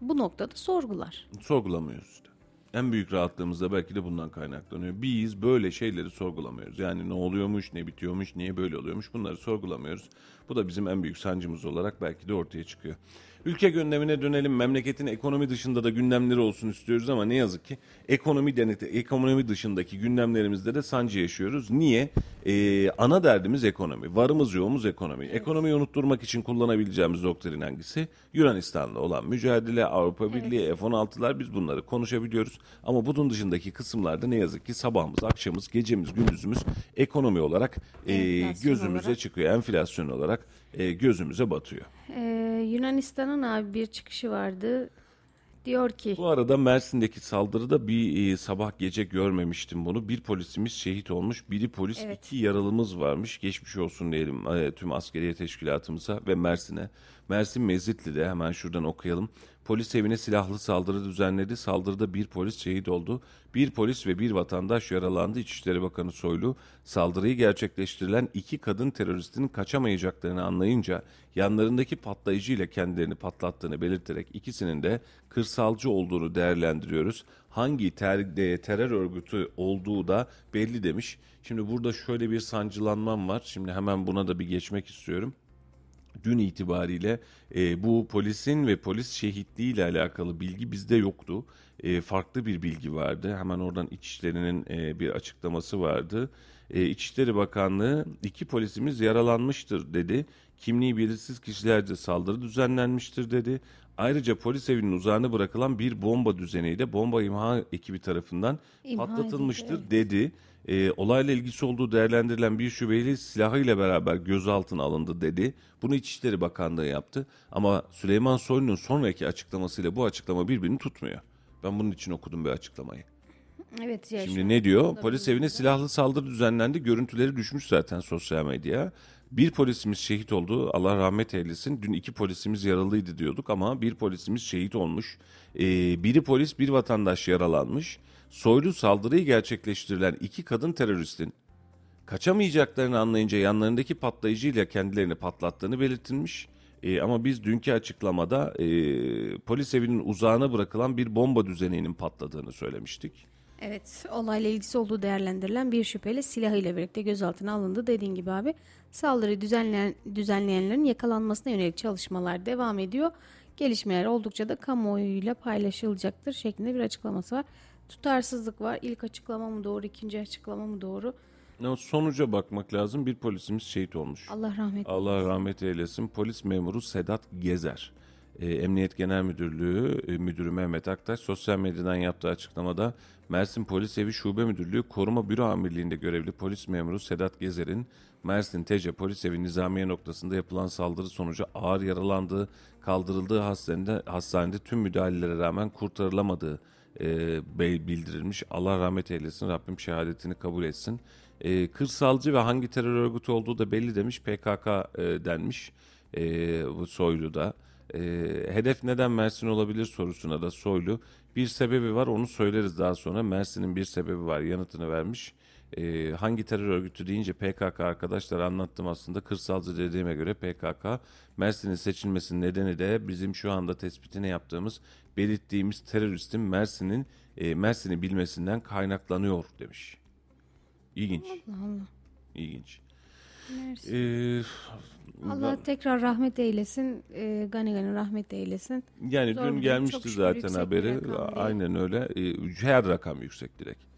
Bu noktada sorgular. Sorgulamıyoruz işte. En büyük rahatlığımız da belki de bundan kaynaklanıyor. Biz böyle şeyleri sorgulamıyoruz. Yani ne oluyormuş, ne bitiyormuş, niye böyle oluyormuş bunları sorgulamıyoruz. Bu da bizim en büyük sancımız olarak belki de ortaya çıkıyor. Ülke gündemine dönelim. Memleketin ekonomi dışında da gündemleri olsun istiyoruz ama ne yazık ki ekonomi deneti, ekonomi dışındaki gündemlerimizde de sancı yaşıyoruz. Niye? Ee, ana derdimiz ekonomi. Varımız yoğumuz ekonomi. Ekonomiyi unutturmak için kullanabileceğimiz doktrin hangisi? Yunanistan'la olan mücadele, Avrupa Birliği, F-16'lar biz bunları konuşabiliyoruz. Ama bunun dışındaki kısımlarda ne yazık ki sabahımız, akşamımız, gecemiz, gündüzümüz ekonomi olarak e, gözümüze olarak. çıkıyor. Enflasyon olarak e, gözümüze batıyor. Ee, Yunanistan'ın abi bir çıkışı vardı. Diyor ki Bu arada Mersin'deki saldırıda bir e, sabah gece görmemiştim bunu. Bir polisimiz şehit olmuş, biri polis, Evet. iki yaralımız varmış. Geçmiş olsun diyelim e, tüm askeriye teşkilatımıza ve Mersin'e. Mersin Mezitli'de hemen şuradan okuyalım. Polis evine silahlı saldırı düzenledi. Saldırıda bir polis şehit oldu. Bir polis ve bir vatandaş yaralandı. İçişleri Bakanı Soylu saldırıyı gerçekleştirilen iki kadın teröristin kaçamayacaklarını anlayınca yanlarındaki patlayıcı ile kendilerini patlattığını belirterek ikisinin de kırsalcı olduğunu değerlendiriyoruz. Hangi ter, de- terör örgütü olduğu da belli demiş. Şimdi burada şöyle bir sancılanmam var. Şimdi hemen buna da bir geçmek istiyorum dün itibariyle e, bu polisin ve polis şehitliği ile alakalı bilgi bizde yoktu. E, farklı bir bilgi vardı. Hemen oradan İçişleri'nin e, bir açıklaması vardı. E, İçişleri Bakanlığı iki polisimiz yaralanmıştır dedi. Kimliği belirsiz kişilerce saldırı düzenlenmiştir dedi. Ayrıca polis evinin uzağına bırakılan bir bomba düzeneği de bomba imha ekibi tarafından İmha patlatılmıştır edildi, dedi. E, olayla ilgisi olduğu değerlendirilen bir şüpheli silahıyla beraber gözaltına alındı dedi. Bunu İçişleri Bakanlığı yaptı. Ama Süleyman Soylu'nun sonraki açıklamasıyla bu açıklama birbirini tutmuyor. Ben bunun için okudum bir açıklamayı. Evet ya Şimdi ne diyor? Polis evine silahlı saldırı düzenlendi. Görüntüleri düşmüş zaten sosyal medyaya. Bir polisimiz şehit oldu. Allah rahmet eylesin. Dün iki polisimiz yaralıydı diyorduk ama bir polisimiz şehit olmuş. Ee, biri polis, bir vatandaş yaralanmış. Soylu saldırıyı gerçekleştirilen iki kadın teröristin kaçamayacaklarını anlayınca yanlarındaki patlayıcıyla kendilerini patlattığını belirtilmiş. Ee, ama biz dünkü açıklamada e, polis evinin uzağına bırakılan bir bomba düzeneğinin patladığını söylemiştik. Evet, olayla ilgisi olduğu değerlendirilen bir şüpheli silahıyla birlikte gözaltına alındı. Dediğin gibi abi saldırıyı düzenleyen, düzenleyenlerin yakalanmasına yönelik çalışmalar devam ediyor. Gelişmeler oldukça da kamuoyuyla paylaşılacaktır şeklinde bir açıklaması var. Tutarsızlık var. İlk açıklama mı doğru, ikinci açıklama mı doğru? Ama sonuca bakmak lazım. Bir polisimiz şehit olmuş. Allah rahmet Allah rahmet eylesin. Polis memuru Sedat Gezer. Ee, Emniyet Genel Müdürlüğü e, Müdürü Mehmet Aktaş sosyal medyadan yaptığı açıklamada Mersin Polis Evi Şube Müdürlüğü Koruma Büro Amirliği'nde görevli polis memuru Sedat Gezer'in Mersin Tece Polis Evi Nizamiye noktasında yapılan saldırı sonucu ağır yaralandığı, kaldırıldığı hastanede, hastanede tüm müdahalelere rağmen kurtarılamadığı e, bildirilmiş. Allah rahmet eylesin. Rabbim şehadetini kabul etsin. E, kırsalcı ve hangi terör örgütü olduğu da belli demiş. PKK e, denmiş. E, bu Soylu da. E, hedef neden Mersin olabilir sorusuna da Soylu. Bir sebebi var onu söyleriz daha sonra. Mersin'in bir sebebi var yanıtını vermiş. E, hangi terör örgütü deyince PKK arkadaşlar anlattım aslında. Kırsalcı dediğime göre PKK. Mersin'in seçilmesinin nedeni de bizim şu anda tespitini yaptığımız belirttiğimiz teröristin Mersin'in e, Mersin'i bilmesinden kaynaklanıyor demiş. İlginç. İlginç. Mersin. Ee, Allah tekrar rahmet eylesin. E, gani gani rahmet eylesin. yani Zor dün gelmişti zaten haberi. Aynen öyle. Ee, her rakam yüksek direkt.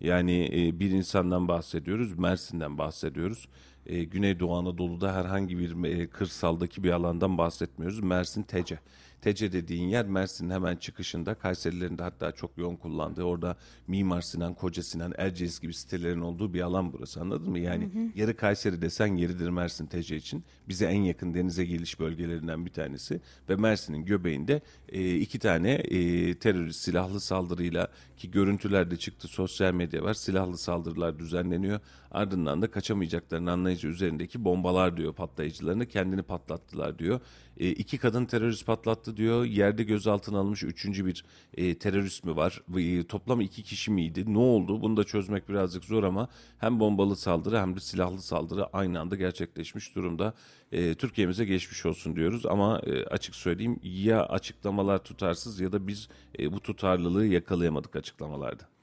Yani e, bir insandan bahsediyoruz, Mersin'den bahsediyoruz. E, Güneydoğu Anadolu'da herhangi bir e, kırsaldaki bir alandan bahsetmiyoruz. Mersin Tece. Tece dediğin yer Mersin'in hemen çıkışında Kayserilerin de hatta çok yoğun kullandığı orada Mimar Sinan, Koca Sinan, Erciyes gibi sitelerin olduğu bir alan burası anladın mı? Yani yarı Kayseri desen yeridir Mersin Tece için. Bize en yakın denize geliş bölgelerinden bir tanesi ve Mersin'in göbeğinde e, iki tane e, terörist silahlı saldırıyla ki görüntülerde çıktı sosyal medya var silahlı saldırılar düzenleniyor. Ardından da kaçamayacaklarını anlayıcı üzerindeki bombalar diyor patlayıcılarını kendini patlattılar diyor. E, iki kadın terörist patlattı diyor. Yerde gözaltına alınmış üçüncü bir e, terörist mi var? E, toplam iki kişi miydi? Ne oldu? Bunu da çözmek birazcık zor ama hem bombalı saldırı hem de silahlı saldırı aynı anda gerçekleşmiş durumda. E, Türkiye'mize geçmiş olsun diyoruz ama e, açık söyleyeyim ya açıklamalar tutarsız ya da biz e, bu tutarlılığı yakalayamadık açıklamalarda.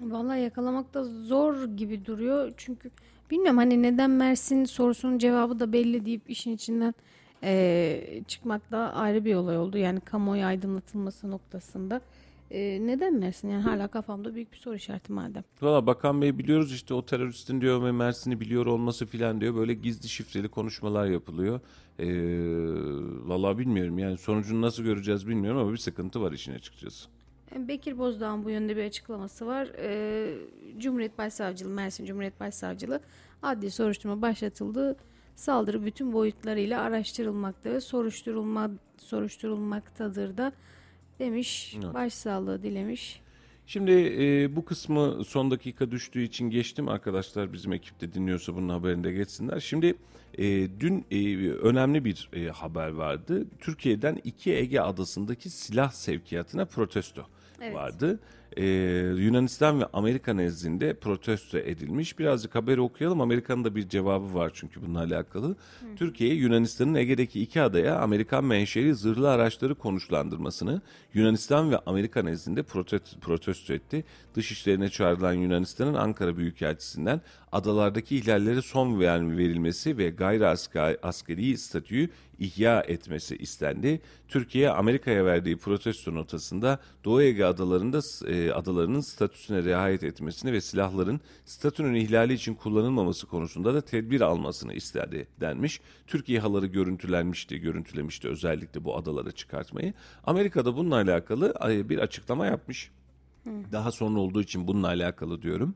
Vallahi yakalamak da zor gibi duruyor. Çünkü bilmiyorum hani neden Mersin sorusunun cevabı da belli deyip işin içinden eee, çıkmak da ayrı bir olay oldu. Yani kamuoyu aydınlatılması noktasında. Eee, neden Mersin? Yani hala kafamda büyük bir soru işareti madem. Valla Bakan Bey biliyoruz işte o teröristin diyor ve Mersin'i biliyor olması filan diyor. Böyle gizli şifreli konuşmalar yapılıyor. Ee, Valla bilmiyorum yani sonucunu nasıl göreceğiz bilmiyorum ama bir sıkıntı var işin açıkçası. Yani Bekir Bozdağ'ın bu yönde bir açıklaması var. Eee, Cumhuriyet Başsavcılığı, Mersin Cumhuriyet Başsavcılığı adli soruşturma başlatıldı. Saldırı bütün boyutlarıyla araştırılmakta ve soruşturulma soruşturulmaktadır da demiş. Evet. Başsağlığı dilemiş. Şimdi e, bu kısmı son dakika düştüğü için geçtim. Arkadaşlar bizim ekipte dinliyorsa bunun haberini de geçsinler. Şimdi e, dün e, önemli bir e, haber vardı. Türkiye'den iki Ege adasındaki silah sevkiyatına protesto Evet. vardı. E, Yunanistan ve Amerika nezdinde protesto edilmiş. Birazcık haberi okuyalım. Amerika'nın da bir cevabı var çünkü bununla alakalı. Türkiye Yunanistan'ın Ege'deki iki adaya Amerikan menşeli zırhlı araçları konuşlandırmasını Yunanistan ve Amerika nezdinde protesto, protesto etti. Dışişlerine çağrılan Yunanistan'ın Ankara Büyükelçisi'nden adalardaki ihlallere son verilmesi ve gayri askeri statüyü ihya etmesi istendi. Türkiye Amerika'ya verdiği protesto notasında Doğu Ege adalarında e, adalarının statüsüne riayet etmesini ve silahların statünün ihlali için kullanılmaması konusunda da tedbir almasını istedi denmiş. Türkiye haları görüntülenmişti, görüntülemişti özellikle bu adaları çıkartmayı. Amerika'da bununla alakalı bir açıklama yapmış. Daha sonra olduğu için bununla alakalı diyorum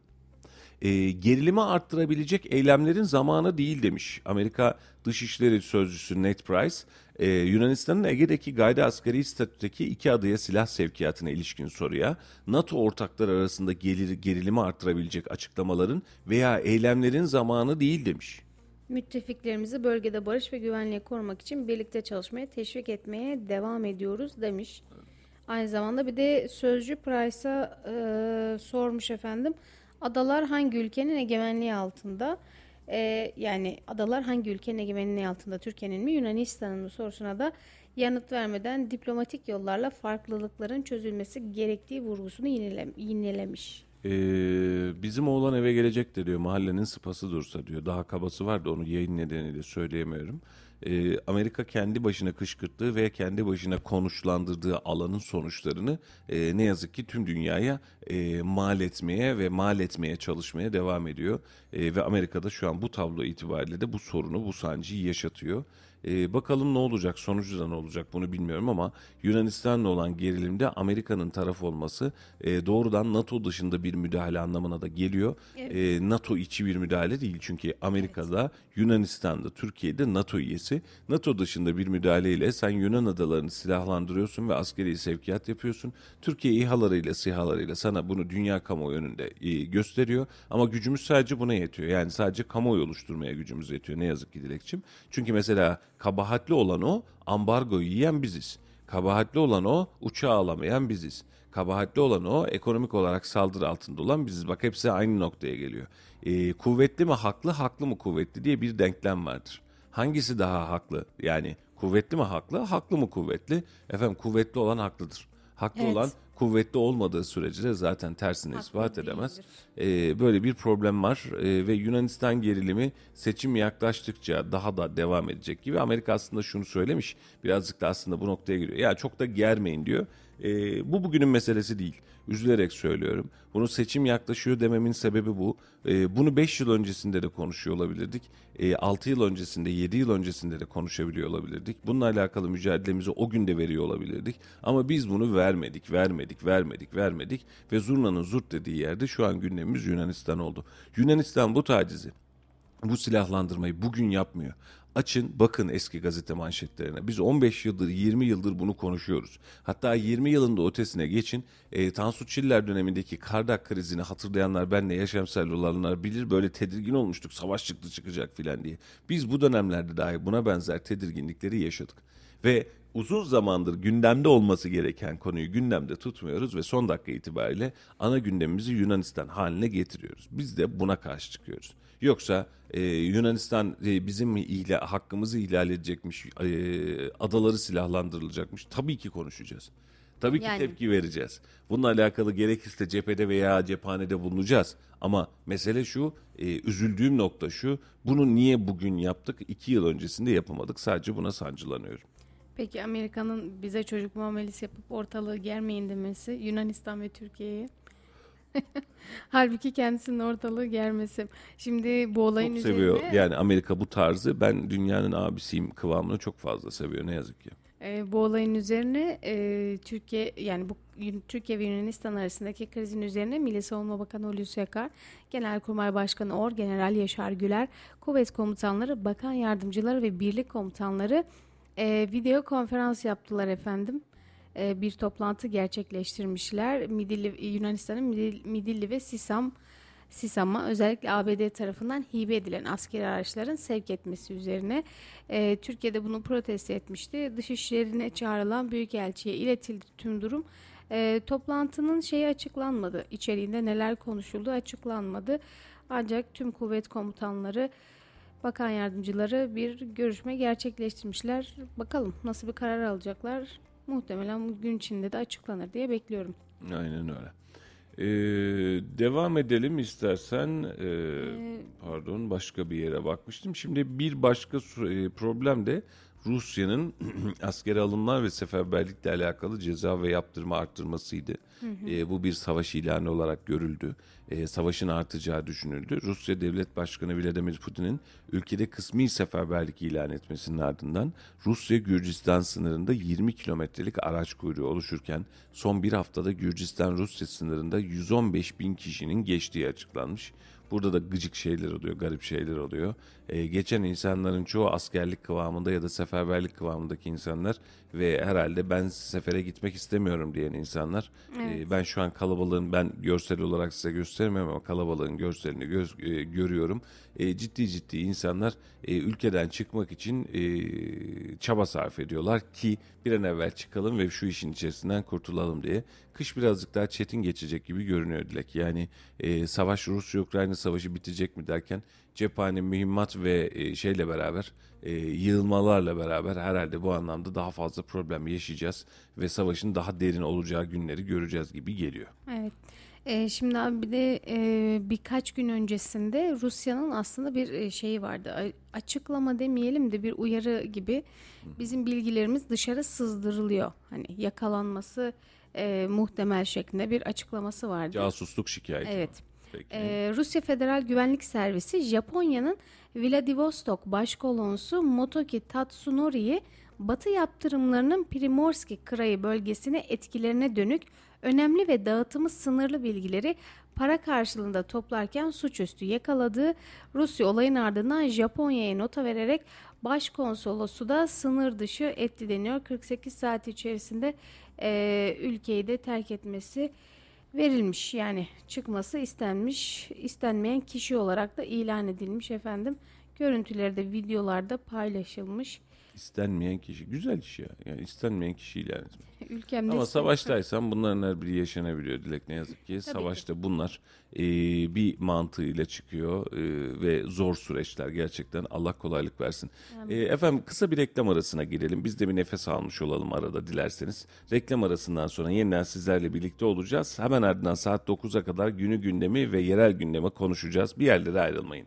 e, gerilimi arttırabilecek eylemlerin zamanı değil demiş. Amerika Dışişleri Sözcüsü Ned Price, e, Yunanistan'ın Ege'deki gayri askeri statüdeki iki adaya silah sevkiyatına ilişkin soruya NATO ortakları arasında gelir, gerilimi arttırabilecek açıklamaların veya eylemlerin zamanı değil demiş. Müttefiklerimizi bölgede barış ve güvenliği korumak için birlikte çalışmaya teşvik etmeye devam ediyoruz demiş. Aynı zamanda bir de Sözcü Price'a e, sormuş efendim. Adalar hangi ülkenin egemenliği altında? Ee, yani adalar hangi ülkenin egemenliği altında? Türkiye'nin mi Yunanistan'ın mı sorusuna da yanıt vermeden diplomatik yollarla farklılıkların çözülmesi gerektiği vurgusunu yinele, yinelemiş. Ee, bizim oğlan eve gelecektir diyor mahallenin sıpası dursa diyor. Daha kabası var da onu yayın nedeniyle söyleyemiyorum e, Amerika kendi başına kışkırttığı ve kendi başına konuşlandırdığı alanın sonuçlarını e, ne yazık ki tüm dünyaya e, mal etmeye ve mal etmeye çalışmaya devam ediyor. E, ve Amerika'da şu an bu tablo itibariyle de bu sorunu, bu sancıyı yaşatıyor. E, bakalım ne olacak, sonucu da ne olacak bunu bilmiyorum ama Yunanistan'la olan gerilimde Amerika'nın taraf olması e, doğrudan NATO dışında bir müdahale anlamına da geliyor. Evet. E, NATO içi bir müdahale değil çünkü Amerika'da, evet. Yunanistan'da, Türkiye'de NATO üyesi. NATO dışında bir müdahaleyle sen Yunan adalarını silahlandırıyorsun ve askeri sevkiyat yapıyorsun. Türkiye İHA'larıyla, SİHA'larıyla sana bunu dünya kamuoyu önünde e, gösteriyor ama gücümüz sadece buna yetiyor. Yani sadece kamuoyu oluşturmaya gücümüz yetiyor ne yazık ki Dilekçim. Çünkü mesela Kabahatli olan o ambargoyu yiyen biziz. Kabahatli olan o uçağı alamayan biziz. Kabahatli olan o ekonomik olarak saldırı altında olan biziz. Bak hepsi aynı noktaya geliyor. Ee, kuvvetli mi haklı, haklı mı kuvvetli diye bir denklem vardır. Hangisi daha haklı? Yani kuvvetli mi haklı, haklı mı kuvvetli? Efendim kuvvetli olan haklıdır. Haklı evet. olan kuvvetli olmadığı sürece de zaten tersini Haklı ispat edemez. Ee, böyle bir problem var ee, ve Yunanistan gerilimi seçim yaklaştıkça daha da devam edecek gibi. Amerika aslında şunu söylemiş birazcık da aslında bu noktaya giriyor. Ya çok da germeyin diyor. Ee, bu bugünün meselesi değil. Üzülerek söylüyorum. Bunu seçim yaklaşıyor dememin sebebi bu. E, bunu 5 yıl öncesinde de konuşuyor olabilirdik. E, 6 yıl öncesinde, 7 yıl öncesinde de konuşabiliyor olabilirdik. Bununla alakalı mücadelemizi o günde veriyor olabilirdik. Ama biz bunu vermedik, vermedik, vermedik, vermedik. Ve zurnanın zurt dediği yerde şu an gündemimiz Yunanistan oldu. Yunanistan bu tacizi bu silahlandırmayı bugün yapmıyor. Açın bakın eski gazete manşetlerine. Biz 15 yıldır 20 yıldır bunu konuşuyoruz. Hatta 20 yılında ötesine geçin. E, Tansu Çiller dönemindeki Kardak krizini hatırlayanlar benle yaşamsal olanlar bilir. Böyle tedirgin olmuştuk savaş çıktı çıkacak filan diye. Biz bu dönemlerde dahi buna benzer tedirginlikleri yaşadık. Ve uzun zamandır gündemde olması gereken konuyu gündemde tutmuyoruz ve son dakika itibariyle ana gündemimizi Yunanistan haline getiriyoruz. Biz de buna karşı çıkıyoruz. Yoksa e, Yunanistan e, bizim ihla, hakkımızı ihlal edecekmiş, e, adaları silahlandırılacakmış. Tabii ki konuşacağız. Tabii ki yani. tepki vereceğiz. Bununla alakalı gerekirse cephede veya cephanede bulunacağız. Ama mesele şu, e, üzüldüğüm nokta şu, bunu niye bugün yaptık, iki yıl öncesinde yapamadık. Sadece buna sancılanıyorum. Peki Amerika'nın bize çocuk muamelesi yapıp ortalığı germeyin demesi Yunanistan ve Türkiye'ye? Halbuki kendisinin ortalığı germesi. Şimdi bu olayın çok üzerine... seviyor. Yani Amerika bu tarzı ben dünyanın abisiyim kıvamını çok fazla seviyor ne yazık ki. E, bu olayın üzerine e, Türkiye yani bu Türkiye ve Yunanistan arasındaki krizin üzerine Milli Savunma Bakanı Hulusi Akar, Genelkurmay Başkanı Or, General Yaşar Güler, kuvvet komutanları, bakan yardımcıları ve birlik komutanları e, video konferans yaptılar efendim. E, bir toplantı gerçekleştirmişler. Midilli, Yunanistan'ın Midilli ve Sisam Sisam'a özellikle ABD tarafından hibe edilen askeri araçların sevk etmesi üzerine e, Türkiye'de bunu protesto etmişti. Dışişlerine çağrılan Büyükelçi'ye iletildi tüm durum. E, toplantının şeyi açıklanmadı. İçeriğinde neler konuşuldu açıklanmadı. Ancak tüm kuvvet komutanları bakan yardımcıları bir görüşme gerçekleştirmişler. Bakalım nasıl bir karar alacaklar. Muhtemelen gün içinde de açıklanır diye bekliyorum. Aynen öyle. Ee, devam edelim istersen. Ee, pardon başka bir yere bakmıştım. Şimdi bir başka e, problem de Rusya'nın askeri alımlar ve seferberlikle alakalı ceza ve yaptırma arttırmasıydı. Ee, bu bir savaş ilanı olarak görüldü. Ee, savaşın artacağı düşünüldü. Rusya Devlet Başkanı Vladimir Putin'in ülkede kısmi seferberlik ilan etmesinin ardından Rusya Gürcistan sınırında 20 kilometrelik araç kuyruğu oluşurken son bir haftada Gürcistan-Rusya sınırında 115 bin kişinin geçtiği açıklanmış. Burada da gıcık şeyler oluyor, garip şeyler oluyor. Ee, geçen insanların çoğu askerlik kıvamında ya da seferberlik kıvamındaki insanlar ve herhalde ben sefere gitmek istemiyorum diyen insanlar. Ee, ben şu an kalabalığın, ben görsel olarak size göstermiyorum ama kalabalığın görselini göz, e, görüyorum. E, ciddi ciddi insanlar e, ülkeden çıkmak için e, çaba sarf ediyorlar ki bir an evvel çıkalım ve şu işin içerisinden kurtulalım diye. Kış birazcık daha çetin geçecek gibi görünüyor Dilek. Yani e, savaş Rusya-Ukrayna savaşı bitecek mi derken cephane mühimmat ve e, şeyle beraber e, yığılmalarla beraber herhalde bu anlamda daha fazla problem yaşayacağız ve savaşın daha derin olacağı günleri göreceğiz gibi geliyor. Evet. Ee, şimdi abi bir de e, birkaç gün öncesinde Rusya'nın aslında bir e, şeyi vardı. Açıklama demeyelim de bir uyarı gibi bizim bilgilerimiz dışarı sızdırılıyor. Hani yakalanması e, muhtemel şeklinde bir açıklaması vardı. Casusluk şikayeti. Evet. Peki. Ee, Rusya Federal Güvenlik Servisi Japonya'nın Vladivostok Başkolosu Motoki Tatsunori'yi Batı yaptırımlarının Primorski Kırayı bölgesine etkilerine dönük önemli ve dağıtımı sınırlı bilgileri para karşılığında toplarken suçüstü yakaladığı Rusya olayın ardından Japonya'ya nota vererek başkonsolosu da sınır dışı etti deniyor. 48 saat içerisinde e, ülkeyi de terk etmesi verilmiş yani çıkması istenmiş istenmeyen kişi olarak da ilan edilmiş efendim. Görüntüleri de videolarda paylaşılmış İstenmeyen kişi. Güzel iş ya. Yani istenmeyen kişi ilan etmek. ülkemde Ama savaştaysan bunların her biri yaşanabiliyor Dilek ne yazık ki. Savaşta bunlar e, bir mantığıyla çıkıyor e, ve zor süreçler gerçekten Allah kolaylık versin. E, efendim kısa bir reklam arasına girelim. Biz de bir nefes almış olalım arada dilerseniz. Reklam arasından sonra yeniden sizlerle birlikte olacağız. Hemen ardından saat 9'a kadar günü gündemi ve yerel gündemi konuşacağız. Bir yerlere ayrılmayın.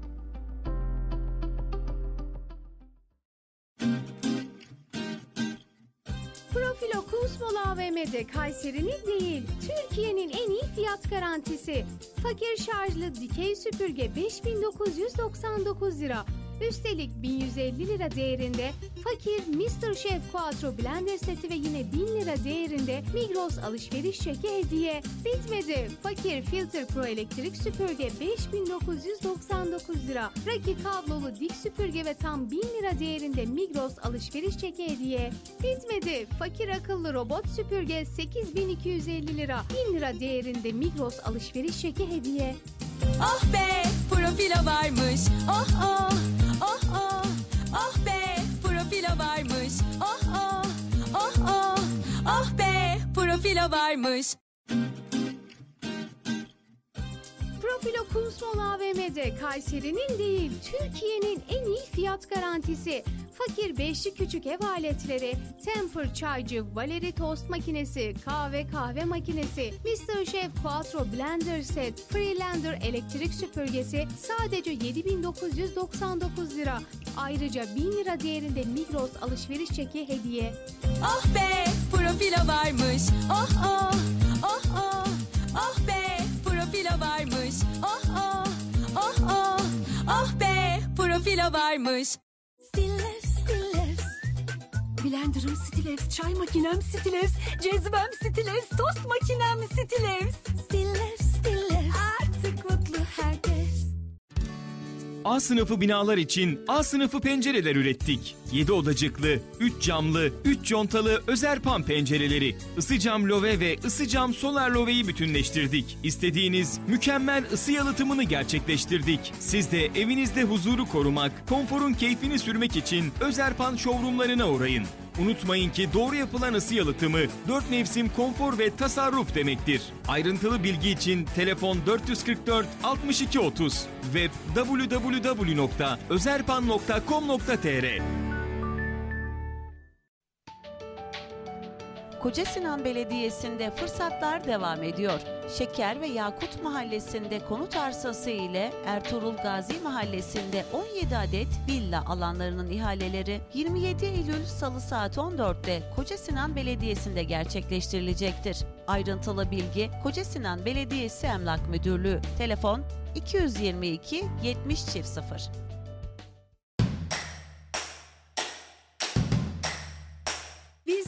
Profilo Kusmol AVM'de Kayseri'nin değil, Türkiye'nin en iyi fiyat garantisi. Fakir şarjlı dikey süpürge 5999 lira. Üstelik 1150 lira değerinde fakir Mr. Chef Quattro Blender seti ve yine 1000 lira değerinde Migros alışveriş çeki hediye. Bitmedi. Fakir Filter Pro elektrik süpürge 5999 lira. Raki kablolu dik süpürge ve tam 1000 lira değerinde Migros alışveriş çeki hediye. Bitmedi. Fakir akıllı robot süpürge 8250 lira. 1000 lira değerinde Migros alışveriş çeki hediye. Oh be profilo varmış. Oh oh oh be profilo varmış. Oh oh oh oh. Oh be profilo varmış. Profilo Kumsmol AVM'de Kayseri'nin değil Türkiye'nin en iyi fiyat garantisi. Fakir beşli küçük ev aletleri, Temper çaycı, Valeri tost makinesi, kahve kahve makinesi, Mr. Chef Quattro Blender set, Freelander elektrik süpürgesi sadece 7999 lira. Ayrıca 1000 lira değerinde Migros alışveriş çeki hediye. Oh be profilo varmış. Oh oh oh oh. Oh be profilo varmış. Profilo varmış. Stillers, Stillers. Blender'ım Stillers, çay makinem Stillers, cezvem Stillers, tost makinem Stillers. Stillers, Stillers. Artık mutlu herkes. A sınıfı binalar için A sınıfı pencereler ürettik. 7 odacıklı, 3 camlı, 3 contalı Özerpan pencereleri, ısı cam love ve ısı cam solar loveyi bütünleştirdik. İstediğiniz mükemmel ısı yalıtımını gerçekleştirdik. Siz de evinizde huzuru korumak, konforun keyfini sürmek için Özerpan showroomlarına uğrayın. Unutmayın ki doğru yapılan ısı yalıtımı 4 mevsim konfor ve tasarruf demektir. Ayrıntılı bilgi için telefon 444 62 30 web www.özerpan.com.tr Koca Sinan Belediyesi'nde fırsatlar devam ediyor. Şeker ve Yakut Mahallesi'nde konut arsası ile Ertuğrul Gazi Mahallesi'nde 17 adet villa alanlarının ihaleleri 27 Eylül Salı saat 14'te Koca Sinan Belediyesi'nde gerçekleştirilecektir. Ayrıntılı bilgi Koca Sinan Belediyesi Emlak Müdürlüğü. Telefon 222 70 çift 0.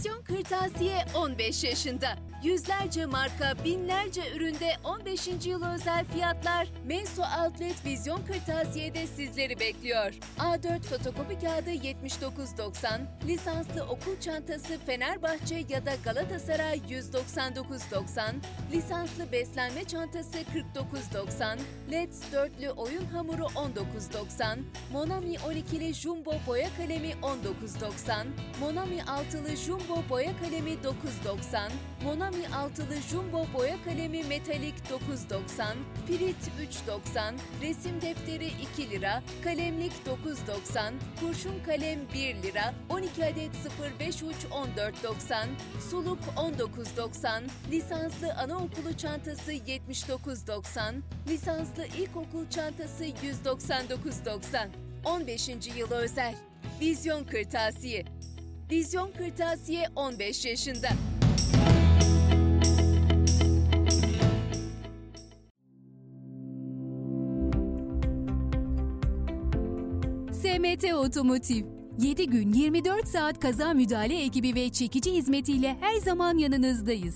Vizyon Kırtasiye 15 yaşında. Yüzlerce marka, binlerce üründe 15. yıl özel fiyatlar Menso Outlet Vizyon Kırtasiye'de sizleri bekliyor. A4 fotokopi kağıdı 79.90, lisanslı okul çantası Fenerbahçe ya da Galatasaray 199.90, lisanslı beslenme çantası 49.90, Let's dörtlü oyun hamuru 19.90, Monami 12'li Jumbo boya kalemi 19.90, Monami altılı Jumbo boya kalemi 9.90, Monami altılı Jumbo boya kalemi metalik 9.90, Pirit 3.90, resim defteri 2 lira, kalemlik 9.90, kurşun kalem 1 lira, 12 adet 05 uç 14.90, suluk 19.90, lisanslı anaokulu çantası 79.90, lisanslı ilkokul çantası 199.90. 15. yıl özel. Vizyon Kırtasiye. Vizyon Kırtasiye 15 yaşında. SMT Otomotiv 7 gün 24 saat kaza müdahale ekibi ve çekici hizmetiyle her zaman yanınızdayız.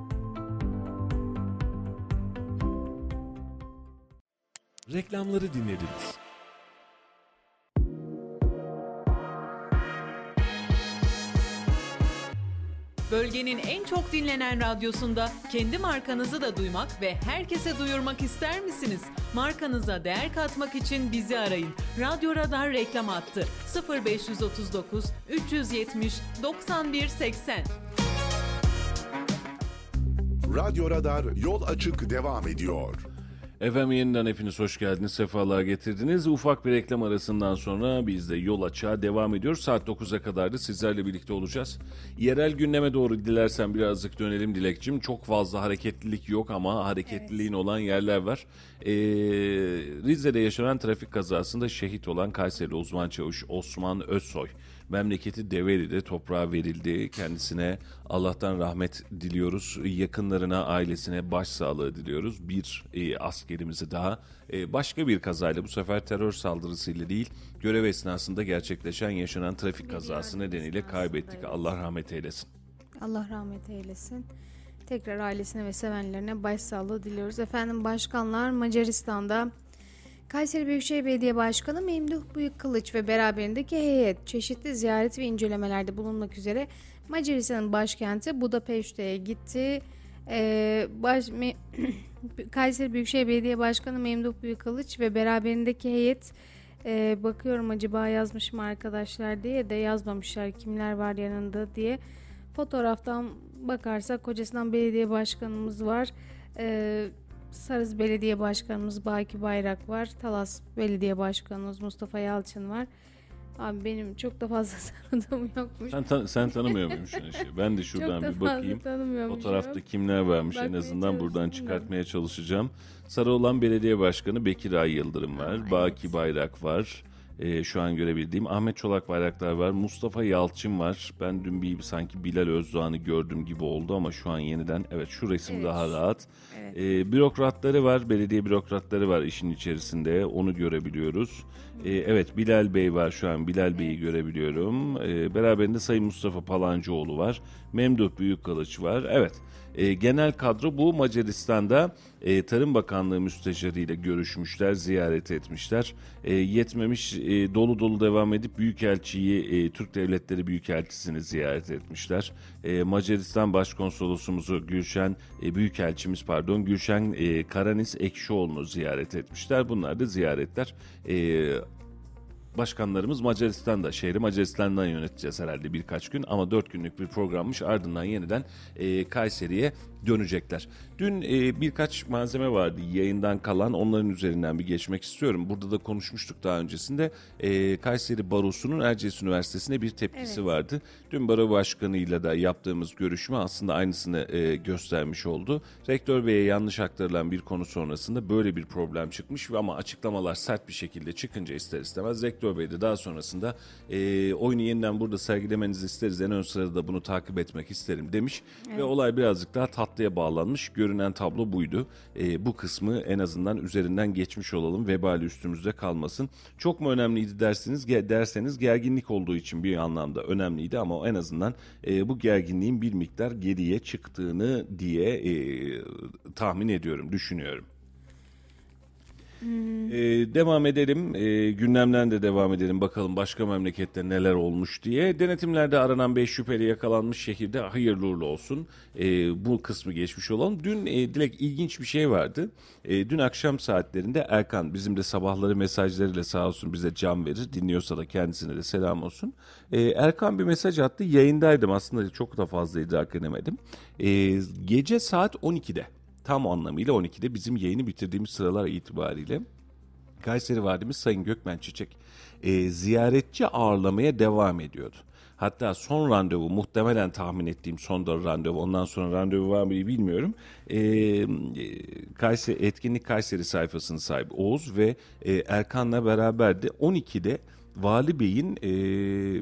Reklamları dinlediniz. Bölgenin en çok dinlenen radyosunda kendi markanızı da duymak ve herkese duyurmak ister misiniz? Markanıza değer katmak için bizi arayın. Radyo Radar reklam attı. 0539 370 91 80. Radyo Radar yol açık devam ediyor. Efendim yeniden hepiniz hoş geldiniz, sefalar getirdiniz. Ufak bir reklam arasından sonra biz de yol açığa devam ediyoruz. Saat 9'a kadar da sizlerle birlikte olacağız. Yerel gündeme doğru dilersen birazcık dönelim Dilekçim. Çok fazla hareketlilik yok ama hareketliliğin olan yerler var. Ee, Rize'de yaşanan trafik kazasında şehit olan Kayseri uzman çavuş Osman Özsoy. Memleketi Develi'de toprağa verildi. Kendisine Allah'tan rahmet diliyoruz. Yakınlarına, ailesine başsağlığı diliyoruz. Bir e, askerimizi daha e, başka bir kazayla bu sefer terör saldırısıyla değil görev esnasında gerçekleşen yaşanan trafik kazası nedeniyle kaybettik. Allah rahmet eylesin. Allah rahmet eylesin. Tekrar ailesine ve sevenlerine başsağlığı diliyoruz. Efendim başkanlar Macaristan'da Kayseri Büyükşehir Belediye Başkanı Memduh Büyük Kılıç ve beraberindeki heyet çeşitli ziyaret ve incelemelerde bulunmak üzere Macaristan'ın başkenti Budapeşte'ye gitti. Ee, baş, me, Kayseri Büyükşehir Belediye Başkanı Memduh Büyük Kılıç ve beraberindeki heyet e, bakıyorum acaba yazmış mı arkadaşlar diye de yazmamışlar kimler var yanında diye. Fotoğraftan bakarsak Kocasinan Belediye Başkanımız var. Ee, Sarız Belediye Başkanımız Baki Bayrak var. Talas Belediye Başkanımız Mustafa Yalçın var. Abi benim çok da fazla tanıdığım yokmuş. Sen, tan- sen tanımıyor muymuşsun işi? Ben de şuradan bir bakayım. tanımıyormuşum. Fotoğrafta kimler varmış en Bakmaya azından buradan çıkartmaya çalışacağım. Sarıoğlan Belediye Başkanı Bekir Ay Yıldırım var. Baki Bayrak var. E, şu an görebildiğim. Ahmet Çolak Bayraktar var. Mustafa Yalçın var. Ben dün bir sanki Bilal Özdoğan'ı gördüm gibi oldu ama şu an yeniden evet şu resim Evet. daha rahat. Evet. E, bürokratları var. Belediye bürokratları var işin içerisinde. Onu görebiliyoruz. E, evet Bilal Bey var şu an. Bilal Bey'i görebiliyorum. E, beraberinde Sayın Mustafa Palancıoğlu var. Memduh Büyükkılıç var. Evet. E, genel kadro bu Macaristan'da e, Tarım Bakanlığı müsteşarıyla görüşmüşler, ziyaret etmişler. E, yetmemiş e, dolu dolu devam edip Büyükelçiyi, e, Türk Devletleri Büyükelçisini ziyaret etmişler. E, Macaristan Başkonsolosumuzu Gülşen, e, Büyükelçimiz pardon Gülşen e, Karanis Ekşioğlu'nu ziyaret etmişler. Bunlar da ziyaretler. E, Başkanlarımız Macaristan'da, şehri Macaristan'dan yöneteceğiz herhalde birkaç gün ama dört günlük bir programmış ardından yeniden e, Kayseri'ye dönecekler. Dün e, birkaç malzeme vardı yayından kalan onların üzerinden bir geçmek istiyorum. Burada da konuşmuştuk daha öncesinde e, Kayseri Barosu'nun Erciyes Üniversitesi'ne bir tepkisi Evet. vardı. Dün baro başkanıyla da yaptığımız görüşme aslında aynısını e, göstermiş oldu. Rektör Bey'e yanlış aktarılan bir konu sonrasında böyle bir problem çıkmış ve ama açıklamalar sert bir şekilde çıkınca ister istemez Rektör Bey de daha sonrasında e, oyunu yeniden burada sergilemenizi isteriz en ön sırada da bunu takip etmek isterim demiş ve Evet. olay birazcık daha tatlıya bağlanmış. Görünen tablo buydu. E, bu kısmı en azından üzerinden geçmiş olalım. Vebali üstümüzde kalmasın. Çok mu önemliydi dersiniz derseniz gerginlik olduğu için bir anlamda önemliydi ama en azından e, bu gerginliğin bir miktar geriye çıktığını diye e, tahmin ediyorum, düşünüyorum. Ee, devam edelim. Ee, gündemden de devam edelim. Bakalım başka memlekette neler olmuş diye. Denetimlerde aranan 5 şüpheli yakalanmış şehirde hayırlı uğurlu olsun. Ee, bu kısmı geçmiş olalım. Dün e, Dilek ilginç bir şey vardı. E, dün akşam saatlerinde Erkan bizim de sabahları mesajlarıyla sağ olsun bize can verir. Dinliyorsa da kendisine de selam olsun. E, Erkan bir mesaj attı. Yayındaydım aslında çok da fazla idrak edemedim. E, gece saat 12'de tam anlamıyla 12'de bizim yayını bitirdiğimiz sıralar itibariyle Kayseri Valimiz Sayın Gökmen Çiçek e, ziyaretçi ağırlamaya devam ediyordu. Hatta son randevu muhtemelen tahmin ettiğim son da randevu ondan sonra randevu var mı bilmiyorum. E, e, Kayseri, etkinlik Kayseri sayfasının sahibi Oğuz ve e, Erkan'la beraber de 12'de Vali Bey'in e,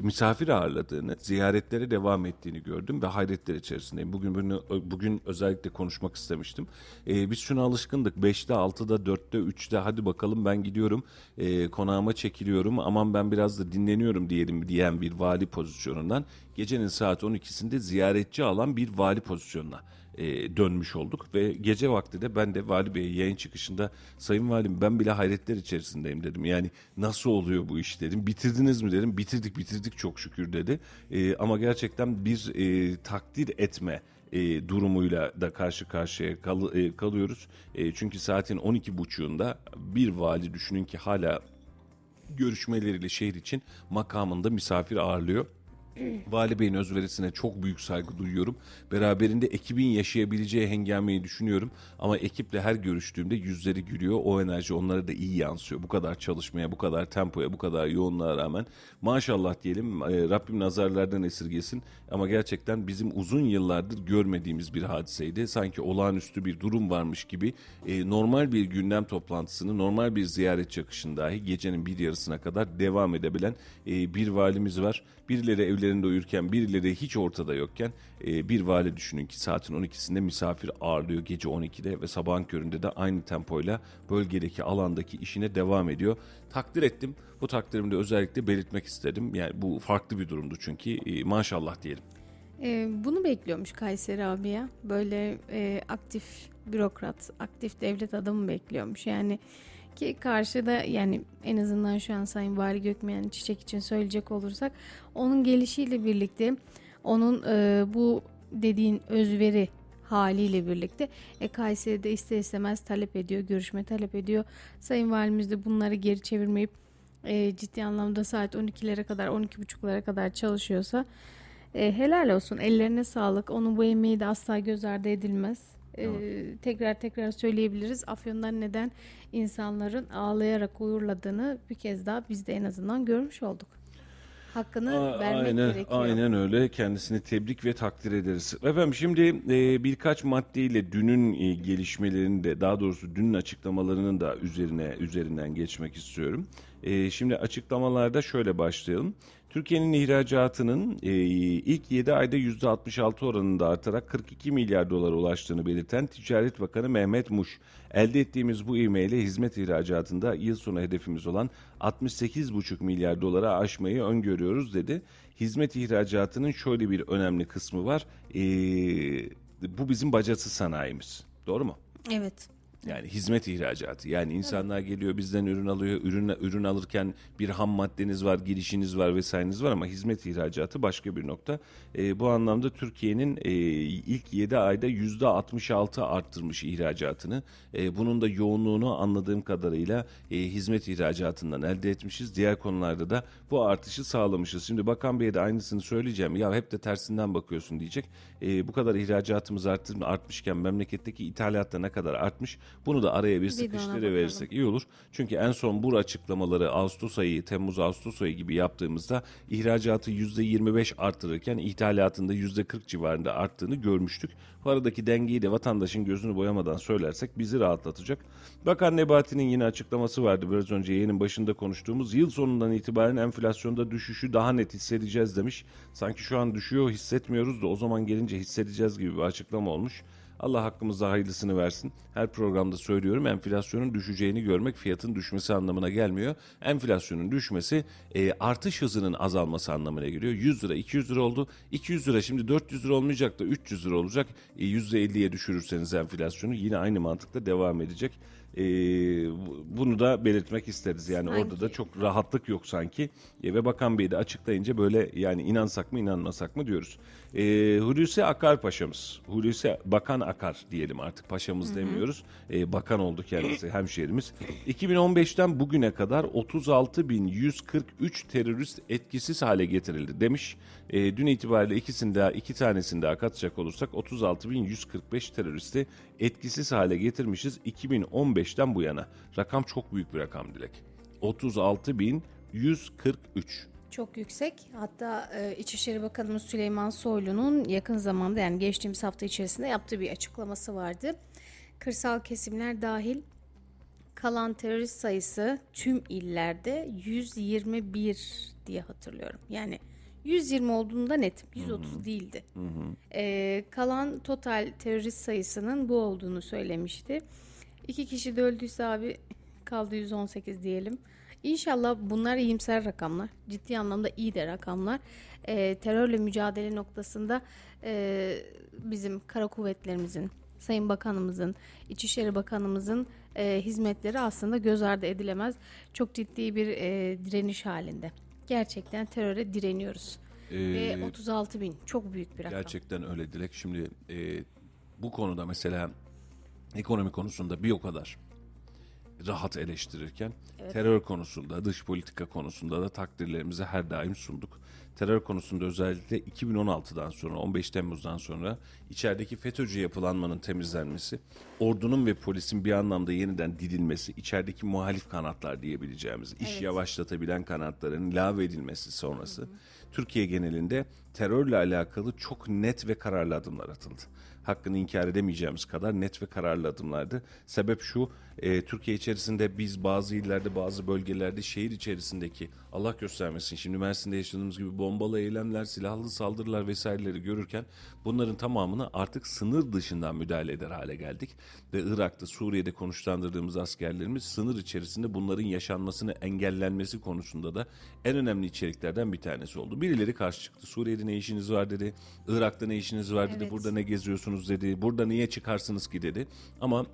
misafir ağırladığını, ziyaretlere devam ettiğini gördüm ve hayretler içerisindeyim. Bugün bunu, bugün özellikle konuşmak istemiştim. E, biz şuna alışkındık. 5'te, 6'da, 4'te, 3'te hadi bakalım ben gidiyorum, e, konağıma çekiliyorum, aman ben biraz da dinleniyorum diyelim diyen bir vali pozisyonundan gecenin saat 12'sinde ziyaretçi alan bir vali pozisyonuna e, dönmüş olduk ve gece vakti de ben de Vali Bey'e yayın çıkışında Sayın Valim ben bile hayretler içerisindeyim dedim. Yani nasıl oluyor bu iş dedim. Bitirdiniz mi dedim. Bitirdik bitirdik çok şükür dedi. E, ama gerçekten bir e, takdir etme e, durumuyla da karşı karşıya kal- e, kalıyoruz. E, çünkü saatin 12.30'unda bir vali düşünün ki hala görüşmeleriyle şehir için makamında misafir ağırlıyor. Vali Bey'in özverisine çok büyük saygı duyuyorum. Beraberinde ekibin yaşayabileceği hengameyi düşünüyorum. Ama ekiple her görüştüğümde yüzleri gülüyor. O enerji onlara da iyi yansıyor. Bu kadar çalışmaya, bu kadar tempoya, bu kadar yoğunluğa rağmen. Maşallah diyelim e, Rabbim nazarlardan esirgesin. Ama gerçekten bizim uzun yıllardır görmediğimiz bir hadiseydi. Sanki olağanüstü bir durum varmış gibi e, normal bir gündem toplantısını, normal bir ziyaret çakışını dahi gecenin bir yarısına kadar devam edebilen e, bir valimiz var. Birileri evlerinde uyurken, birileri hiç ortada yokken e, bir vali düşünün ki saatin 12'sinde misafir ağırlıyor gece 12'de ve sabahın köründe de aynı tempoyla bölgedeki alandaki işine devam ediyor. Takdir ettim. Bu takdirimi de özellikle belirtmek istedim. Yani bu farklı bir durumdu çünkü e, maşallah diyelim. Ee, bunu bekliyormuş Kayseri abi ya. Böyle e, aktif bürokrat, aktif devlet adamı bekliyormuş. Yani ki karşıda yani en azından şu an Sayın Vali Gökmen Çiçek için söyleyecek olursak onun gelişiyle birlikte onun e, bu dediğin özveri haliyle birlikte e, Kayseri'de ister istemez talep ediyor, görüşme talep ediyor. Sayın Valimiz de bunları geri çevirmeyip e, ciddi anlamda saat 12'lere kadar 12.30'lara kadar çalışıyorsa e, helal olsun ellerine sağlık. Onun bu emeği de asla göz ardı edilmez. E, tekrar tekrar söyleyebiliriz. Afyon'dan neden insanların ağlayarak uyurladığını bir kez daha biz de en azından görmüş olduk. hakkını A- vermek aynen, gerekiyor. Aynen öyle. Kendisini tebrik ve takdir ederiz. Efendim şimdi e, birkaç maddeyle dünün e, gelişmelerini de daha doğrusu dünün açıklamalarının da üzerine üzerinden geçmek istiyorum. E, şimdi açıklamalarda şöyle başlayalım. Türkiye'nin ihracatının e, ilk 7 ayda %66 oranında artarak 42 milyar dolara ulaştığını belirten Ticaret Bakanı Mehmet Muş, elde ettiğimiz bu ivmeyle hizmet ihracatında yıl sonu hedefimiz olan 68,5 milyar dolara aşmayı öngörüyoruz dedi. Hizmet ihracatının şöyle bir önemli kısmı var. E, bu bizim bacası sanayimiz. Doğru mu? Evet. Yani hizmet ihracatı. Yani insanlar geliyor bizden ürün alıyor. Ürün ürün alırken bir ham maddeniz var, girişiniz var vesaireniz var ama hizmet ihracatı başka bir nokta. E, bu anlamda Türkiye'nin e, ilk 7 ayda %66 arttırmış ihracatını. E, bunun da yoğunluğunu anladığım kadarıyla e, hizmet ihracatından elde etmişiz. Diğer konularda da bu artışı sağlamışız. Şimdi Bakan Bey'e de aynısını söyleyeceğim. Ya hep de tersinden bakıyorsun diyecek. E, bu kadar ihracatımız arttır, artmışken memleketteki ithalatta ne kadar artmış? Bunu da araya bir Bir sıkıştırıverirsek iyi olur. Çünkü en son bu açıklamaları Ağustos ayı, Temmuz Ağustos ayı gibi yaptığımızda ihracatı %25 arttırırken ithalatında %40 civarında arttığını görmüştük. Bu aradaki dengeyi de vatandaşın gözünü boyamadan söylersek bizi rahatlatacak. Bakan Nebati'nin yine açıklaması vardı biraz önce yayının başında konuştuğumuz. Yıl sonundan itibaren enflasyonda düşüşü daha net hissedeceğiz demiş. Sanki şu an düşüyor hissetmiyoruz da o zaman gelince hissedeceğiz gibi bir açıklama olmuş. Allah hakkımızda hayırlısını versin. Her programda söylüyorum enflasyonun düşeceğini görmek fiyatın düşmesi anlamına gelmiyor. Enflasyonun düşmesi e, artış hızının azalması anlamına geliyor. 100 lira 200 lira oldu. 200 lira şimdi 400 lira olmayacak da 300 lira olacak. E, %50'ye düşürürseniz enflasyonu yine aynı mantıkla devam edecek. E, bu- bunu da belirtmek isteriz. Yani orada da çok rahatlık yok sanki. E, ve Bakan Bey de açıklayınca böyle yani inansak mı inanmasak mı diyoruz. E, Hulusi Akar Paşa'mız. Hulusi Bakan Akar diyelim artık paşamız demiyoruz. E, bakan oldu kendisi hemşehrimiz. 2015'ten bugüne kadar 36.143 terörist etkisiz hale getirildi demiş. E, dün itibariyle ikisinde iki tanesinde daha katacak olursak 36.145 teröristi etkisiz hale getirmişiz 2015'ten bu yana. Rakam çok büyük bir rakam Dilek. 36.143. Çok yüksek. Hatta e, İçişleri Bakanımız Süleyman Soylu'nun yakın zamanda yani geçtiğimiz hafta içerisinde yaptığı bir açıklaması vardı. Kırsal kesimler dahil kalan terörist sayısı tüm illerde 121 diye hatırlıyorum. Yani 120 olduğunda net 130 değildi. E, kalan total terörist sayısının bu olduğunu söylemişti. İki kişi de öldüyse abi kaldı 118 diyelim. İnşallah bunlar iyimser rakamlar. Ciddi anlamda iyi de rakamlar. Ee, terörle mücadele noktasında e, bizim kara kuvvetlerimizin, Sayın Bakanımızın, İçişleri Bakanımızın e, hizmetleri aslında göz ardı edilemez. Çok ciddi bir e, direniş halinde. Gerçekten teröre direniyoruz. Ve Ee, 36 bin çok büyük bir rakam. Gerçekten öyle Dilek. Şimdi e, bu konuda mesela ekonomi konusunda bir o kadar rahat eleştirirken terör konusunda, dış politika konusunda da takdirlerimizi her daim sunduk. Terör konusunda özellikle 2016'dan sonra, 15 Temmuz'dan sonra içerideki FETÖ'cü yapılanmanın temizlenmesi, ordunun ve polisin bir anlamda yeniden didilmesi, içerideki muhalif kanatlar diyebileceğimiz, iş yavaşlatabilen kanatların lave edilmesi sonrası Türkiye genelinde terörle alakalı çok net ve kararlı adımlar atıldı. Hakkını inkar edemeyeceğimiz kadar net ve kararlı adımlardı. Sebep şu, e, Türkiye içerisinde biz bazı illerde, bazı bölgelerde şehir içerisindeki Allah göstermesin şimdi Mersin'de yaşadığımız gibi bombalı eylemler, silahlı saldırılar vesaireleri görürken bunların tamamını artık sınır dışından müdahale eder hale geldik. Ve Irak'ta, Suriye'de konuşlandırdığımız askerlerimiz sınır içerisinde bunların yaşanmasını engellenmesi konusunda da en önemli içeriklerden bir tanesi oldu. Birileri karşı çıktı. Suriye'de ne işiniz var dedi. Irak'ta ne işiniz var dedi. Evet. Burada ne geziyorsunuz dedi. Burada niye çıkarsınız ki dedi. Ama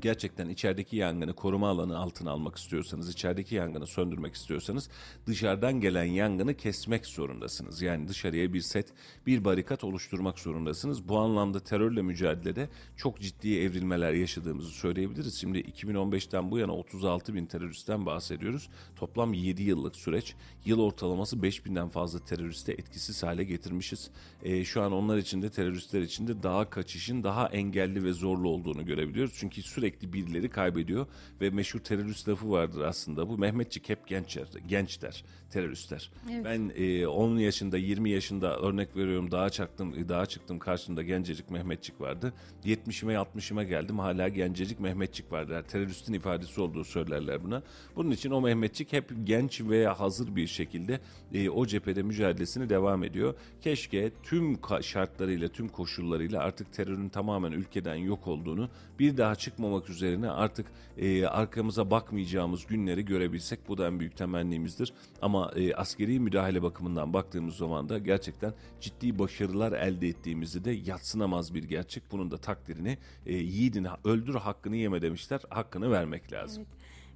gerçekten içerideki yangını koruma alanı altına almak istiyorsanız, içerideki yangını söndürmek istiyorsanız dışarıdan gelen yangını kesmek zorundasınız. Yani dışarıya bir set, bir barikat oluşturmak zorundasınız. Bu anlamda terörle mücadelede çok ciddi evrilmeler yaşadığımızı söyleyebiliriz. Şimdi 2015'ten bu yana 36 bin teröristten bahsediyoruz. Toplam 7 yıllık süreç. Yıl ortalaması 5 binden fazla teröriste etkisiz hale getirmişiz. Ee, şu an onlar için de teröristler için de daha kaçışın daha engelli ve zorlu olduğunu görebiliyoruz. Çünkü sürekli sürekli birileri kaybediyor ve meşhur terörist lafı vardır aslında. Bu Mehmetçik hep gençler, gençler, teröristler. Evet. Ben e, 10 yaşında, 20 yaşında örnek veriyorum dağa çıktım, dağa çıktım karşımda gencecik Mehmetçik vardı. 70'ime 60'ıma geldim hala gencecik Mehmetçik vardı. Yani teröristin ifadesi olduğu söylerler buna. Bunun için o Mehmetçik hep genç veya hazır bir şekilde e, o cephede mücadelesini devam ediyor. Keşke tüm şartlarıyla, tüm koşullarıyla artık terörün tamamen ülkeden yok olduğunu, bir daha çıkmamak üzerine artık e, arkamıza bakmayacağımız günleri görebilsek bu da en büyük temennimizdir. Ama e, askeri müdahale bakımından baktığımız zaman da gerçekten ciddi başarılar elde ettiğimizi de yatsınamaz bir gerçek. Bunun da takdirini e, yiğidin öldür hakkını yeme demişler. Hakkını vermek lazım.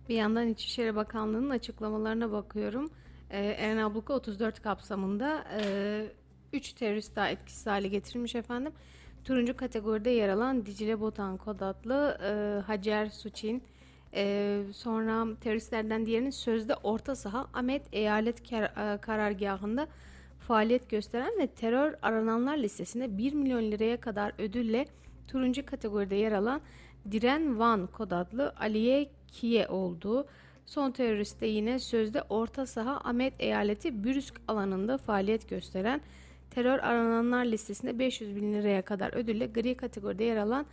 Bir yandan İçişleri Bakanlığı'nın açıklamalarına bakıyorum. Ee, Eren Abluka 34 kapsamında 3 terörist daha etkisiz hale getirilmiş efendim. Turuncu kategoride yer alan Dicle Botan Kod adlı e, Hacer Suçin. E, sonra teröristlerden diğerinin sözde orta saha Ahmet Eyalet Kar- e, Karargahı'nda faaliyet gösteren ve terör arananlar listesinde 1 milyon liraya kadar ödülle turuncu kategoride yer alan Diren Van kod adlı Aliye Kiye olduğu. Son teröriste yine sözde orta saha Ahmet eyaleti Bürüsk alanında faaliyet gösteren terör arananlar listesinde 500 bin liraya kadar ödülle gri kategoride yer alan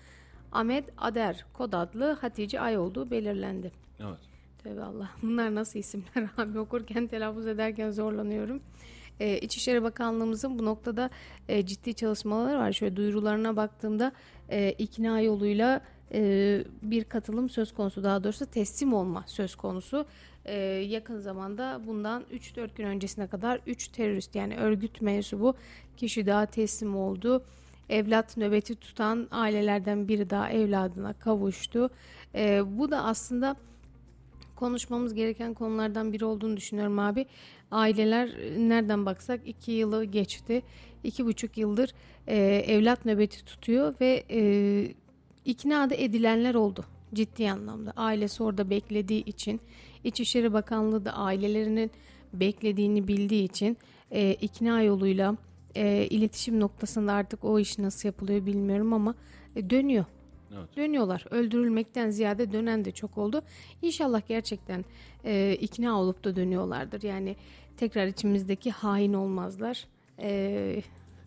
Ahmet Ader kod adlı Hatice Ay olduğu belirlendi. Evet. Tövbe Allah. Bunlar nasıl isimler abi okurken telaffuz ederken zorlanıyorum. Ee, İçişleri Bakanlığımızın bu noktada e, ciddi çalışmaları var. Şöyle duyurularına baktığımda e, ikna yoluyla e, bir katılım söz konusu daha doğrusu teslim olma söz konusu. E, yakın zamanda bundan 3-4 gün öncesine kadar 3 terörist yani örgüt mensubu kişi daha teslim oldu. Evlat nöbeti tutan ailelerden biri daha evladına kavuştu. E, bu da aslında konuşmamız gereken konulardan biri olduğunu düşünüyorum abi. Aileler nereden baksak iki yılı geçti. iki buçuk yıldır e, evlat nöbeti tutuyor ve e, ikna da edilenler oldu ciddi anlamda. Ailesi orada beklediği için, İçişleri Bakanlığı da ailelerinin beklediğini bildiği için e, ikna yoluyla e, iletişim noktasında artık o iş nasıl yapılıyor bilmiyorum ama e, dönüyor. Evet. Dönüyorlar. Öldürülmekten ziyade dönen de çok oldu. İnşallah gerçekten e, ikna olup da dönüyorlardır. Yani tekrar içimizdeki hain olmazlar. E,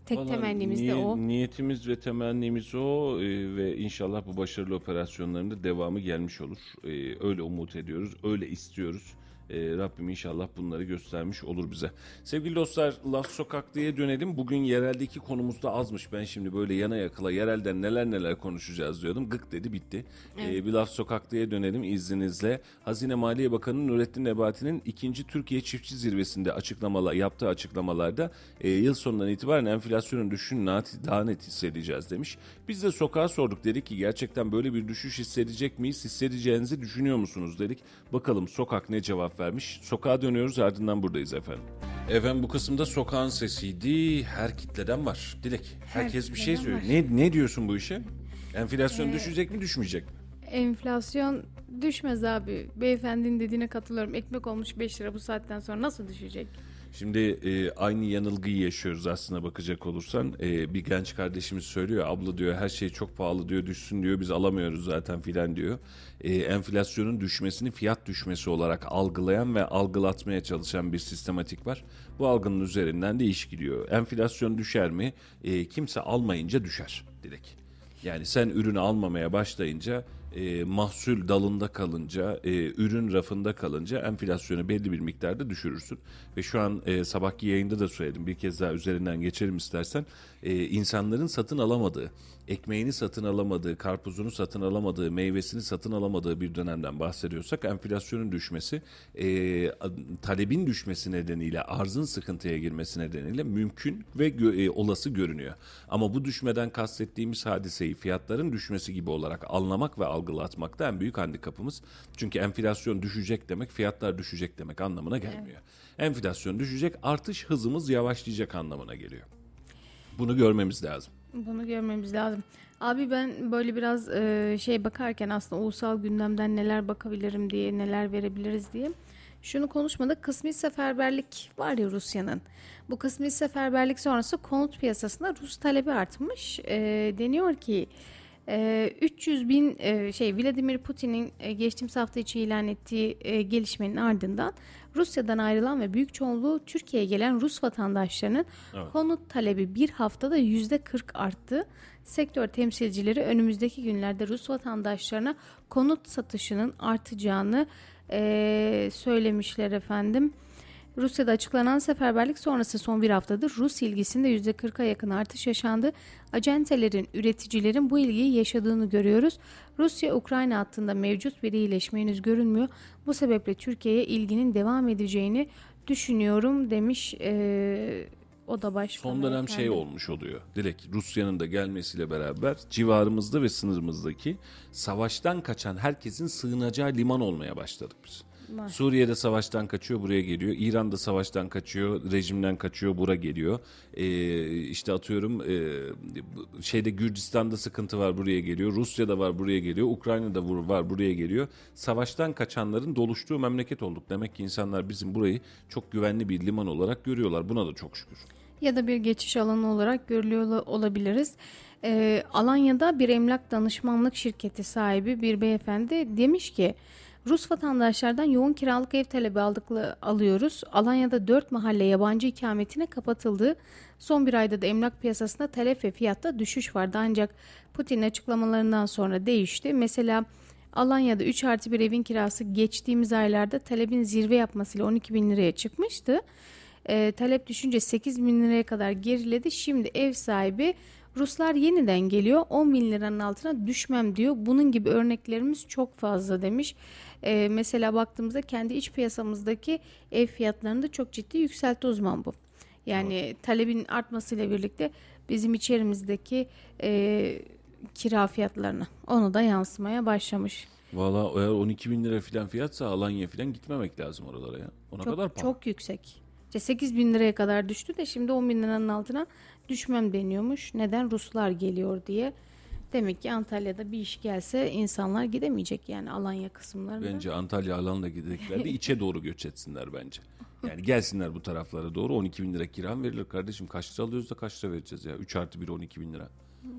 tek Vallahi temennimiz de o. Niyetimiz ve temennimiz o e, ve inşallah bu başarılı operasyonların da devamı gelmiş olur. E, öyle umut ediyoruz, öyle istiyoruz. E, Rabbim inşallah bunları göstermiş olur bize. Sevgili dostlar Laf Sokaklı'ya dönelim. Bugün yereldeki konumuz da azmış. Ben şimdi böyle yana yakıla yerelden neler neler konuşacağız diyordum. Gık dedi bitti. E, bir Laf Sokaklı'ya dönelim izninizle. Hazine Maliye Bakanı Nurettin Nebati'nin ikinci Türkiye Çiftçi Zirvesi'nde açıklamalar, yaptığı açıklamalarda e, yıl sonundan itibaren enflasyonun düşüşünü nat- daha net hissedeceğiz demiş. Biz de sokağa sorduk dedik ki gerçekten böyle bir düşüş hissedecek miyiz? Hissedeceğinizi düşünüyor musunuz dedik. Bakalım sokak ne cevap vermiş. Sokağa dönüyoruz ardından buradayız efendim. Efendim bu kısımda sokağın sesiydi. Her kitleden var. Dilek. Herkes bir şey söylüyor. Ne, ne diyorsun bu işe? Enflasyon Ee, düşecek mi düşmeyecek mi? Enflasyon düşmez abi. Beyefendinin dediğine katılıyorum. Ekmek olmuş 5 lira bu saatten sonra nasıl düşecek? Şimdi e, aynı yanılgıyı yaşıyoruz aslında bakacak olursan. E, bir genç kardeşimiz söylüyor abla diyor her şey çok pahalı diyor düşsün diyor biz alamıyoruz zaten filan diyor. E, enflasyonun düşmesini fiyat düşmesi olarak algılayan ve algılatmaya çalışan bir sistematik var. Bu algının üzerinden de iş gidiyor. Enflasyon düşer mi? E, kimse almayınca düşer direkt. Yani sen ürünü almamaya başlayınca e, mahsul dalında kalınca, e, ürün rafında kalınca enflasyonu belli bir miktarda düşürürsün. Ve şu an e, sabahki yayında da söyledim bir kez daha üzerinden geçelim istersen. E, insanların satın alamadığı, ekmeğini satın alamadığı, karpuzunu satın alamadığı, meyvesini satın alamadığı bir dönemden bahsediyorsak enflasyonun düşmesi, e, talebin düşmesi nedeniyle, arzın sıkıntıya girmesi nedeniyle mümkün ve gö- e, olası görünüyor. Ama bu düşmeden kastettiğimiz hadiseyi fiyatların düşmesi gibi olarak anlamak ve algılatmak da en büyük handikapımız. Çünkü enflasyon düşecek demek fiyatlar düşecek demek anlamına gelmiyor. Enflasyon düşecek artış hızımız yavaşlayacak anlamına geliyor. Bunu görmemiz lazım. Bunu görmemiz lazım. Abi ben böyle biraz e, şey bakarken aslında ulusal gündemden neler bakabilirim diye, neler verebiliriz diye. Şunu konuşmadık. Kısmi seferberlik var ya Rusya'nın. Bu kısmi seferberlik sonrası konut piyasasında Rus talebi artmış. E, deniyor ki E, 300 bin e, şey Vladimir Putin'in e, geçtiğimiz hafta içi ilan ettiği e, gelişmenin ardından Rusya'dan ayrılan ve büyük çoğunluğu Türkiye'ye gelen Rus vatandaşlarının Evet. konut talebi bir haftada yüzde 40 arttı. Sektör temsilcileri önümüzdeki günlerde Rus vatandaşlarına konut satışının artacağını e, söylemişler efendim. Rusya'da açıklanan seferberlik sonrası son bir haftadır Rus ilgisinde %40'a yakın artış yaşandı. Acentelerin, üreticilerin bu ilgiyi yaşadığını görüyoruz. Rusya-Ukrayna hattında mevcut bir iyileşme henüz görünmüyor. Bu sebeple Türkiye'ye ilginin devam edeceğini düşünüyorum demiş ee, o da başkanı. Son dönem şey efendim. olmuş oluyor. Direkt Rusya'nın da gelmesiyle beraber civarımızda ve sınırımızdaki savaştan kaçan herkesin sığınacağı liman olmaya başladık biz. Var. Suriye'de savaştan kaçıyor buraya geliyor. İran'da savaştan kaçıyor, rejimden kaçıyor bura geliyor. Ee, işte atıyorum e, şeyde Gürcistan'da sıkıntı var buraya geliyor. Rusya'da var buraya geliyor. Ukrayna'da var buraya geliyor. Savaştan kaçanların doluştuğu memleket olduk. Demek ki insanlar bizim burayı çok güvenli bir liman olarak görüyorlar. Buna da çok şükür. ya da bir geçiş alanı olarak görülüyor ola- olabiliriz. Ee, Alanya'da bir emlak danışmanlık şirketi sahibi bir beyefendi demiş ki Rus vatandaşlardan yoğun kiralık ev talebi aldıklı alıyoruz. Alanya'da 4 mahalle yabancı ikametine kapatıldı. Son bir ayda da emlak piyasasında talep ve fiyatta düşüş vardı ancak Putin açıklamalarından sonra değişti. Mesela Alanya'da 3 artı bir evin kirası geçtiğimiz aylarda talebin zirve yapmasıyla 12 bin liraya çıkmıştı. E, talep düşünce 8 bin liraya kadar geriledi. Şimdi ev sahibi Ruslar yeniden geliyor 10 bin liranın altına düşmem diyor. Bunun gibi örneklerimiz çok fazla demiş. E, mesela baktığımızda kendi iç piyasamızdaki ev fiyatlarını da çok ciddi yükseltti o zaman bu. Yani talebin artmasıyla birlikte bizim içerimizdeki e, kira fiyatlarına onu da yansımaya başlamış. Valla eğer 12 bin lira filan fiyatsa Alanya filan gitmemek lazım oralara ya. Ona Çok, kadar pahalı. çok yüksek. İşte 8 bin liraya kadar düştü de şimdi 10 bin liranın altına düşmem deniyormuş. Neden? Ruslar geliyor diye. Demek ki Antalya'da bir iş gelse insanlar gidemeyecek yani Alanya kısımlarında. Bence Antalya alanla gidecekler de içe doğru göç etsinler bence. Yani gelsinler bu taraflara doğru 12 bin lira kiram verilir kardeşim. Kaç lira alıyoruz da kaç lira vereceğiz ya? 3 artı 1 12 bin lira.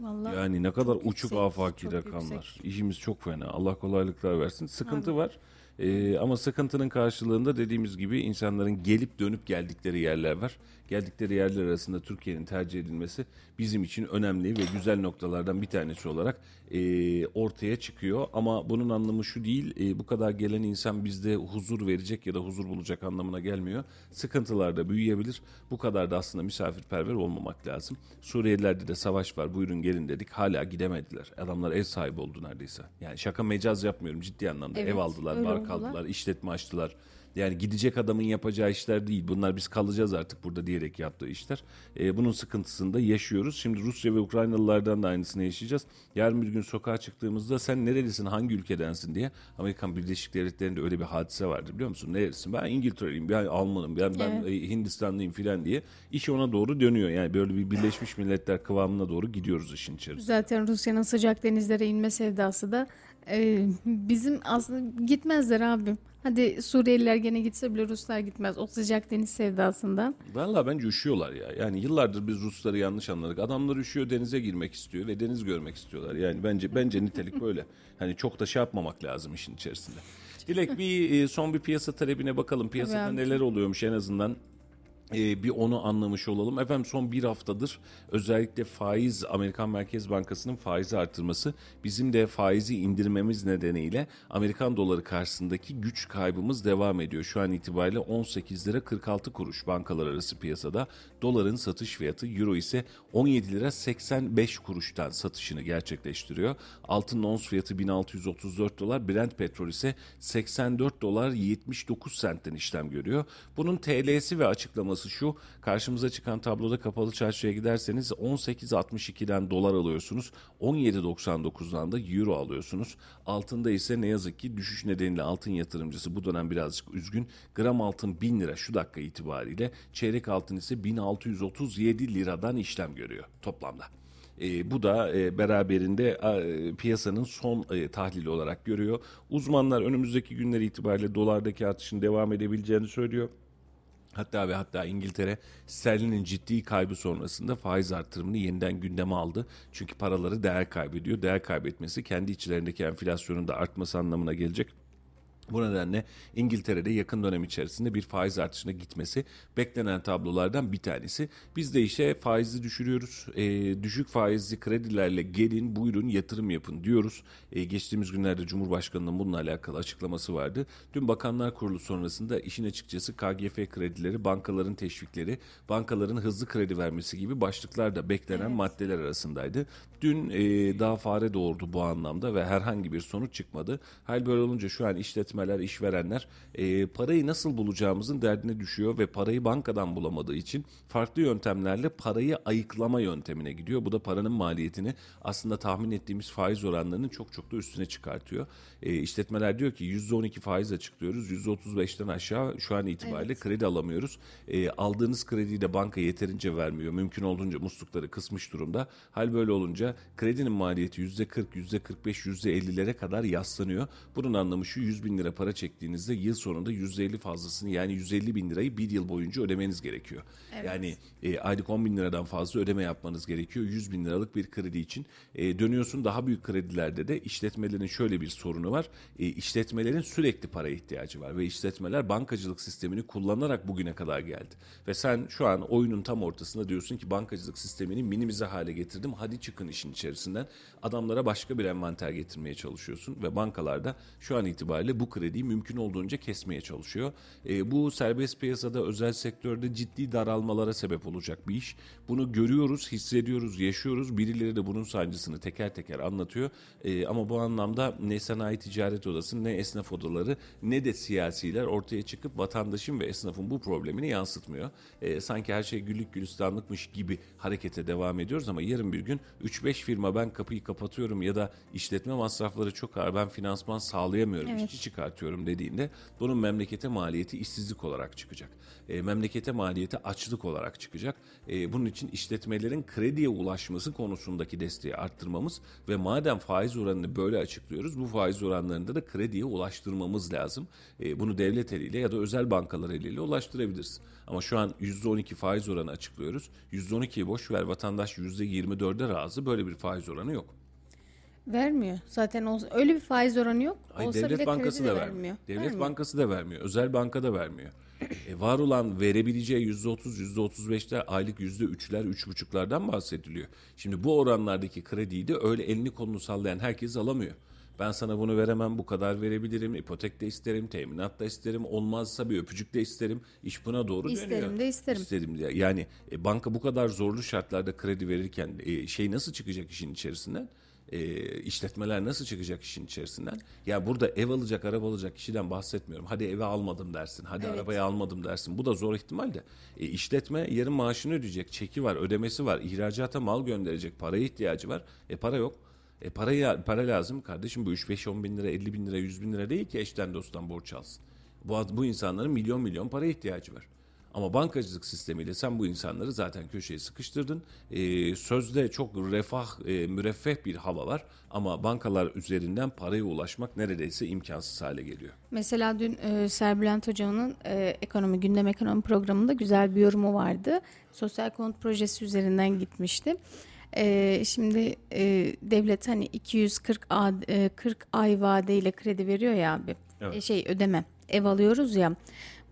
Vallahi Yani ne kadar uçuk yüksek, afaki rakamlar. yüksek. İşimiz çok fena. Allah kolaylıklar versin. Sıkıntı Amin. var. Ee, ama sıkıntının karşılığında dediğimiz gibi insanların gelip dönüp geldikleri yerler var. Geldikleri yerler arasında Türkiye'nin tercih edilmesi bizim için önemli ve güzel noktalardan bir tanesi olarak e, ortaya çıkıyor. Ama bunun anlamı şu değil, e, bu kadar gelen insan bizde huzur verecek ya da huzur bulacak anlamına gelmiyor. Sıkıntılar da büyüyebilir. Bu kadar da aslında misafirperver olmamak lazım. Suriyelilerde de savaş var, buyurun gelin dedik. Hala gidemediler. Adamlar ev sahibi oldu neredeyse. Yani şaka mecaz yapmıyorum ciddi anlamda. Evet, ev aldılar, bark aldılar, işletme açtılar. Yani gidecek adamın yapacağı işler değil. Bunlar biz kalacağız artık burada diyerek yaptığı işler. Ee, bunun sıkıntısını da yaşıyoruz. Şimdi Rusya ve Ukraynalılardan da aynısını yaşayacağız. Yarın bir gün sokağa çıktığımızda sen nerelisin, hangi ülkedensin diye Amerikan Birleşik Devletleri'nde öyle bir hadise vardı biliyor musun? Nerelisin? Ben İngiltere'liyim, ben Almanım, ben, ben Evet. e, Hindistanlıyım filan diye. İş ona doğru dönüyor. Yani böyle bir Birleşmiş Milletler kıvamına doğru gidiyoruz işin içerisinde. Zaten Rusya'nın sıcak denizlere inme sevdası da e, bizim aslında gitmezler abim. Hadi Suriyeliler gene gitse bile Ruslar gitmez. O sıcak deniz sevdasından. Valla bence üşüyorlar ya. Yani yıllardır biz Rusları yanlış anladık. Adamlar üşüyor denize girmek istiyor ve deniz görmek istiyorlar. Yani bence bence nitelik böyle. Hani çok da şey yapmamak lazım işin içerisinde. Dilek bir e, son bir piyasa talebine bakalım. Piyasada abi. neler oluyormuş en azından. E, bir onu anlamış olalım. Efendim son bir haftadır özellikle faiz Amerikan Merkez Bankası'nın faizi artırması bizim de faizi indirmemiz nedeniyle Amerikan doları karşısındaki güç kaybımız devam ediyor. Şu an itibariyle 18 lira 46 kuruş bankalar arası piyasada. Doların satış fiyatı euro ise 17 lira 85 kuruştan satışını gerçekleştiriyor. Altın ons fiyatı 1634 dolar, Brent petrol ise 84 dolar 79 sentten işlem görüyor. Bunun TL'si ve açıklaması şu. Karşımıza çıkan tabloda kapalı çarşıya giderseniz 18.62'den dolar alıyorsunuz. 17.99'dan da euro alıyorsunuz. Altında ise ne yazık ki düşüş nedeniyle altın yatırımcısı bu dönem birazcık üzgün. Gram altın 1000 lira şu dakika itibariyle. Çeyrek altın ise 1637 liradan işlem görüyor toplamda. E, bu da e, beraberinde e, piyasanın son e, tahlili olarak görüyor. Uzmanlar önümüzdeki günler itibariyle dolardaki artışın devam edebileceğini söylüyor. Hatta ve hatta İngiltere sterlinin ciddi kaybı sonrasında faiz artırımını yeniden gündeme aldı. Çünkü paraları değer kaybediyor. Değer kaybetmesi kendi içlerindeki enflasyonun da artması anlamına gelecek. Bu nedenle İngiltere'de yakın dönem içerisinde bir faiz artışına gitmesi beklenen tablolardan bir tanesi. Biz de işe faizi düşürüyoruz. E, düşük faizli kredilerle gelin buyurun yatırım yapın diyoruz. E, geçtiğimiz günlerde Cumhurbaşkanı'nın bununla alakalı açıklaması vardı. Dün Bakanlar Kurulu sonrasında işin açıkçası KGF kredileri, bankaların teşvikleri, bankaların hızlı kredi vermesi gibi başlıklar da beklenen evet. maddeler arasındaydı. Dün e, daha fare doğurdu bu anlamda ve herhangi bir sonuç çıkmadı. Hal böyle olunca şu an işletmeler, işverenler e, parayı nasıl bulacağımızın derdine düşüyor ve parayı bankadan bulamadığı için farklı yöntemlerle parayı ayıklama yöntemine gidiyor. Bu da paranın maliyetini aslında tahmin ettiğimiz faiz oranlarının çok çok da üstüne çıkartıyor. E, işletmeler diyor ki %12 faiz açıklıyoruz. %35'ten aşağı şu an itibariyle evet. kredi alamıyoruz. E, aldığınız krediyi de banka yeterince vermiyor. Mümkün olduğunca muslukları kısmış durumda. Hal böyle olunca kredinin maliyeti %40, %45, %50'lere kadar yaslanıyor. Bunun anlamı şu 100 bin lira para çektiğinizde yıl sonunda %50 fazlasını yani 150 bin lirayı bir yıl boyunca ödemeniz gerekiyor. Evet. Yani e, aylık 10 bin liradan fazla ödeme yapmanız gerekiyor 100 bin liralık bir kredi için. E, dönüyorsun daha büyük kredilerde de işletmelerin şöyle bir sorunu var. E, işletmelerin sürekli para ihtiyacı var ve işletmeler bankacılık sistemini kullanarak bugüne kadar geldi. Ve sen şu an oyunun tam ortasında diyorsun ki bankacılık sistemini minimize hale getirdim hadi çıkın işin içerisinden. Adamlara başka bir envanter getirmeye çalışıyorsun ve bankalarda şu an itibariyle bu krediyi mümkün olduğunca kesmeye çalışıyor. E, bu serbest piyasada özel sektörde ciddi daralmalara sebep olacak bir iş. Bunu görüyoruz, hissediyoruz, yaşıyoruz. Birileri de bunun sancısını teker teker anlatıyor. E, ama bu anlamda ne sanayi ticaret odası ne esnaf odaları ne de siyasiler ortaya çıkıp vatandaşın ve esnafın bu problemini yansıtmıyor. E, sanki her şey güllük gülistanlıkmış gibi harekete devam ediyoruz ama yarın bir gün 3-5 firma ben kapıyı kapatıyorum ya da işletme masrafları çok ağır ben finansman sağlayamıyorum evet. işçi çıkartıyorum dediğinde bunun memlekete maliyeti işsizlik olarak çıkacak. E, memlekete maliyeti açlık olarak çıkacak. E, bunun için işletmelerin krediye ulaşması konusundaki desteği arttırmamız ve madem faiz oranını böyle açıklıyoruz bu faiz oranlarında da krediye ulaştırmamız lazım. E, bunu devlet eliyle ya da özel bankalar eliyle ulaştırabiliriz. Ama şu an %12 faiz oranı açıklıyoruz. %12'yi boş ver vatandaş %24'e razı böyle bir faiz oranı yok. Vermiyor. Zaten olsa, öyle bir faiz oranı yok. Hayır, olsa devlet bile bankası da de vermiyor. vermiyor. Devlet vermiyor. bankası da vermiyor. Özel banka da vermiyor. e, var olan verebileceği yüzde otuz, yüzde otuz beşler, aylık yüzde üçler, üç buçuklardan bahsediliyor. Şimdi bu oranlardaki krediyi de öyle elini kolunu sallayan herkes alamıyor. Ben sana bunu veremem, bu kadar verebilirim, ipotek de isterim, teminat da isterim, olmazsa bir öpücük de isterim. İş buna doğru İsterim dönüyor. de isterim. İsterim diye. Yani e, banka bu kadar zorlu şartlarda kredi verirken e, şey nasıl çıkacak işin içerisinden? E, işletmeler nasıl çıkacak işin içerisinden? Ya burada ev alacak, araba alacak kişiden bahsetmiyorum. Hadi eve almadım dersin, hadi Evet. arabayı almadım dersin. Bu da zor ihtimal de. E, işletme yarın maaşını ödeyecek, çeki var, ödemesi var, ihracata mal gönderecek, paraya ihtiyacı var. E para yok. E paraya, para lazım kardeşim bu 3-5-10 bin lira, 50 bin lira, 100 bin lira değil ki eşten dosttan borç alsın. Bu, bu insanların milyon milyon para ihtiyacı var. Ama bankacılık sistemiyle sen bu insanları zaten köşeye sıkıştırdın. Ee, sözde çok refah, e, müreffeh bir hava var ama bankalar üzerinden paraya ulaşmak neredeyse imkansız hale geliyor. Mesela dün e, Serbülent Hoca'nın e, ekonomi gündem ekonomi programında güzel bir yorumu vardı. Sosyal konut projesi üzerinden gitmişti. E, şimdi e, devlet hani 240 a, e, 40 ay vadeyle kredi veriyor ya abi. Evet. E, şey ödeme. Ev alıyoruz ya.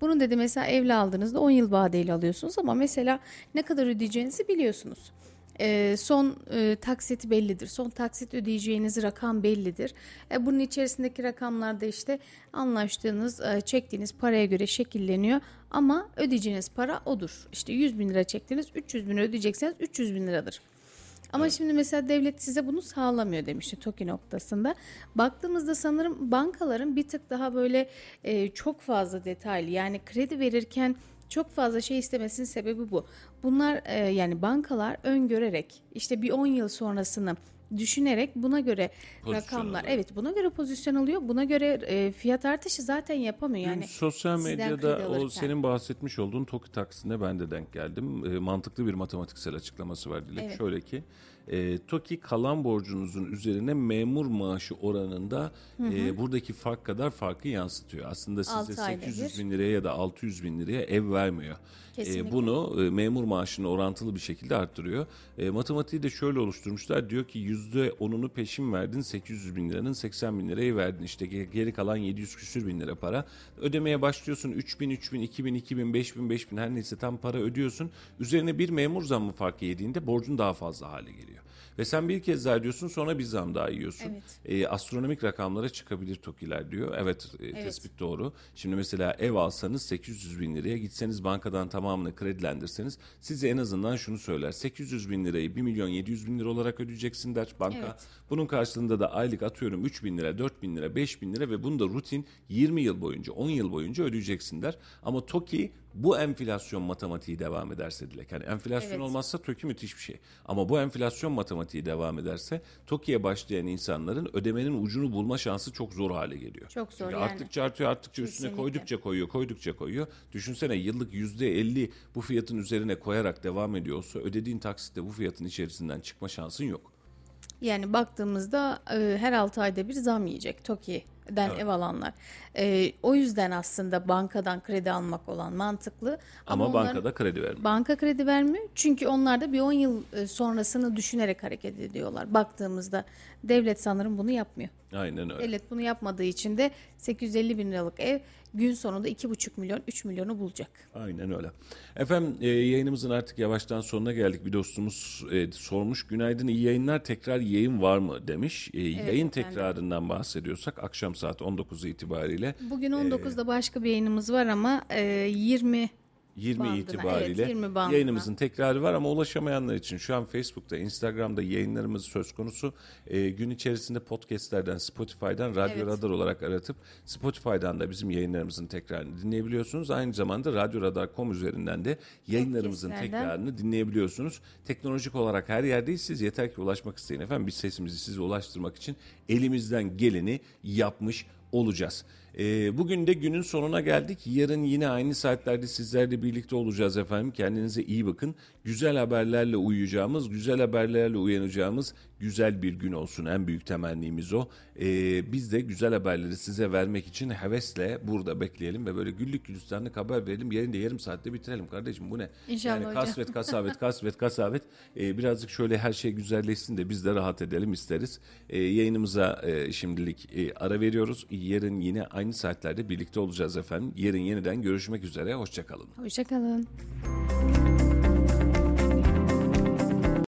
Bunu dedi mesela evle aldığınızda 10 yıl vadeyle alıyorsunuz ama mesela ne kadar ödeyeceğinizi biliyorsunuz. E, son e, taksit bellidir. Son taksit ödeyeceğiniz rakam bellidir. E, bunun içerisindeki rakamlar da işte anlaştığınız, e, çektiğiniz paraya göre şekilleniyor. Ama ödeyeceğiniz para odur. İşte 100 bin lira çektiniz, 300 bin ödeyecekseniz 300 bin liradır. Ama şimdi mesela devlet size bunu sağlamıyor demişti TOKİ noktasında. Baktığımızda sanırım bankaların bir tık daha böyle e, çok fazla detaylı yani kredi verirken çok fazla şey istemesinin sebebi bu. Bunlar e, yani bankalar öngörerek işte bir 10 yıl sonrasını düşünerek buna göre Pozisyon rakamlar alıyor. evet buna göre pozisyon alıyor. Buna göre e, fiyat artışı zaten yapamıyor. Yani Dün sosyal medyada o senin bahsetmiş olduğun TOKİ taksine ben de denk geldim. E, mantıklı bir matematiksel açıklaması var Dilek. Evet. Şöyle ki E, TOKİ kalan borcunuzun üzerine memur maaşı oranında e, buradaki fark kadar farkı yansıtıyor. Aslında size ayda 800 bir. bin liraya ya da 600 bin liraya ev vermiyor. Kesinlikle. E, bunu e, memur maaşını orantılı bir şekilde arttırıyor. E, matematiği de şöyle oluşturmuşlar. Diyor ki %10'unu peşin verdin 800 bin liranın 80 bin lirayı verdin. İşte ge- geri kalan 700 küsür bin lira para. Ödemeye başlıyorsun 3 bin, 3 bin, 2 bin, 2 bin, 5 bin, 5 bin her neyse tam para ödüyorsun. Üzerine bir memur zammı farkı yediğinde borcun daha fazla hale geliyor. Ve sen bir kez daha ödüyorsun sonra bir zam daha yiyorsun. Evet. E, astronomik rakamlara çıkabilir TOKİ'ler diyor. Evet, e, tespit doğru. Şimdi mesela ev alsanız 800 bin liraya gitseniz bankadan tamamını kredilendirseniz size en azından şunu söyler. 800 bin lirayı 1 milyon 700 bin lira olarak ödeyeceksin der banka. Evet. Bunun karşılığında da aylık atıyorum 3 bin lira, 4 bin lira, 5 bin lira ve bunu da rutin 20 yıl boyunca, 10 yıl boyunca ödeyeceksin der. Ama TOKİ bu enflasyon matematiği devam ederse dilek. Yani enflasyon Evet. olmazsa TOKİ müthiş bir şey. Ama bu enflasyon matematiği devam ederse TOKİ'ye başlayan insanların ödemenin ucunu bulma şansı çok zor hale geliyor. Çok zor Çünkü yani. Arttıkça artıyor, arttıkça üstüne Kesinlikle. koydukça koyuyor, koydukça koyuyor. Düşünsene yıllık yüzde elli bu fiyatın üzerine koyarak devam ediyorsa ödediğin taksitte bu fiyatın içerisinden çıkma şansın yok. Yani baktığımızda e, her 6 ayda bir zam yiyecek TOKİ'den ev alanlar. E, o yüzden aslında bankadan kredi almak olan mantıklı. Ama, onların- bankada kredi vermiyor. Banka kredi vermiyor. Çünkü onlar da bir 10 yıl e, sonrasını düşünerek hareket ediyorlar. Baktığımızda devlet sanırım bunu yapmıyor. Aynen öyle. Devlet bunu yapmadığı için de 850 bin liralık ev gün sonunda 2,5 milyon 3 milyonu bulacak. Aynen öyle. Efendim e, yayınımızın artık yavaştan sonuna geldik. Bir dostumuz e, sormuş. Günaydın iyi yayınlar. Tekrar yayın var mı demiş. E, yayın efendim. tekrarından bahsediyorsak akşam saat 19 itibariyle Bugün 19'da başka bir yayınımız var ama e, 20 20 bandına, itibariyle evet, 20 bandına. yayınımızın tekrarı var ama ulaşamayanlar için şu an Facebook'ta, Instagram'da yayınlarımız söz konusu. Ee, gün içerisinde podcastlerden, Spotify'dan, Radyo Evet. Radar olarak aratıp Spotify'dan da bizim yayınlarımızın tekrarını dinleyebiliyorsunuz. Aynı zamanda radyoradar.com üzerinden de yayınlarımızın tekrarını dinleyebiliyorsunuz. Teknolojik olarak her yerdeyiz. Siz yeter ki ulaşmak isteyin efendim. Biz sesimizi size ulaştırmak için elimizden geleni yapmış olacağız. Ee, bugün de günün sonuna geldik. Yarın yine aynı saatlerde sizlerle birlikte olacağız efendim. Kendinize iyi bakın. Güzel haberlerle uyuyacağımız, güzel haberlerle uyanacağımız güzel bir gün olsun. En büyük temennimiz o. Ee, biz de güzel haberleri size vermek için hevesle burada bekleyelim ve böyle güllük gülistanlık haber verelim. Yarın da yarım saatte bitirelim kardeşim. Bu ne? İnşallah yani hocam. kasvet, kasabet, kasvet, kasabet. Ee, birazcık şöyle her şey güzelleşsin de biz de rahat edelim isteriz. Ee, yayınımıza e, şimdilik e, ara veriyoruz. Yarın yine aynı saatlerde birlikte olacağız efendim. Yarın yeniden görüşmek üzere. Hoşçakalın. Hoşçakalın.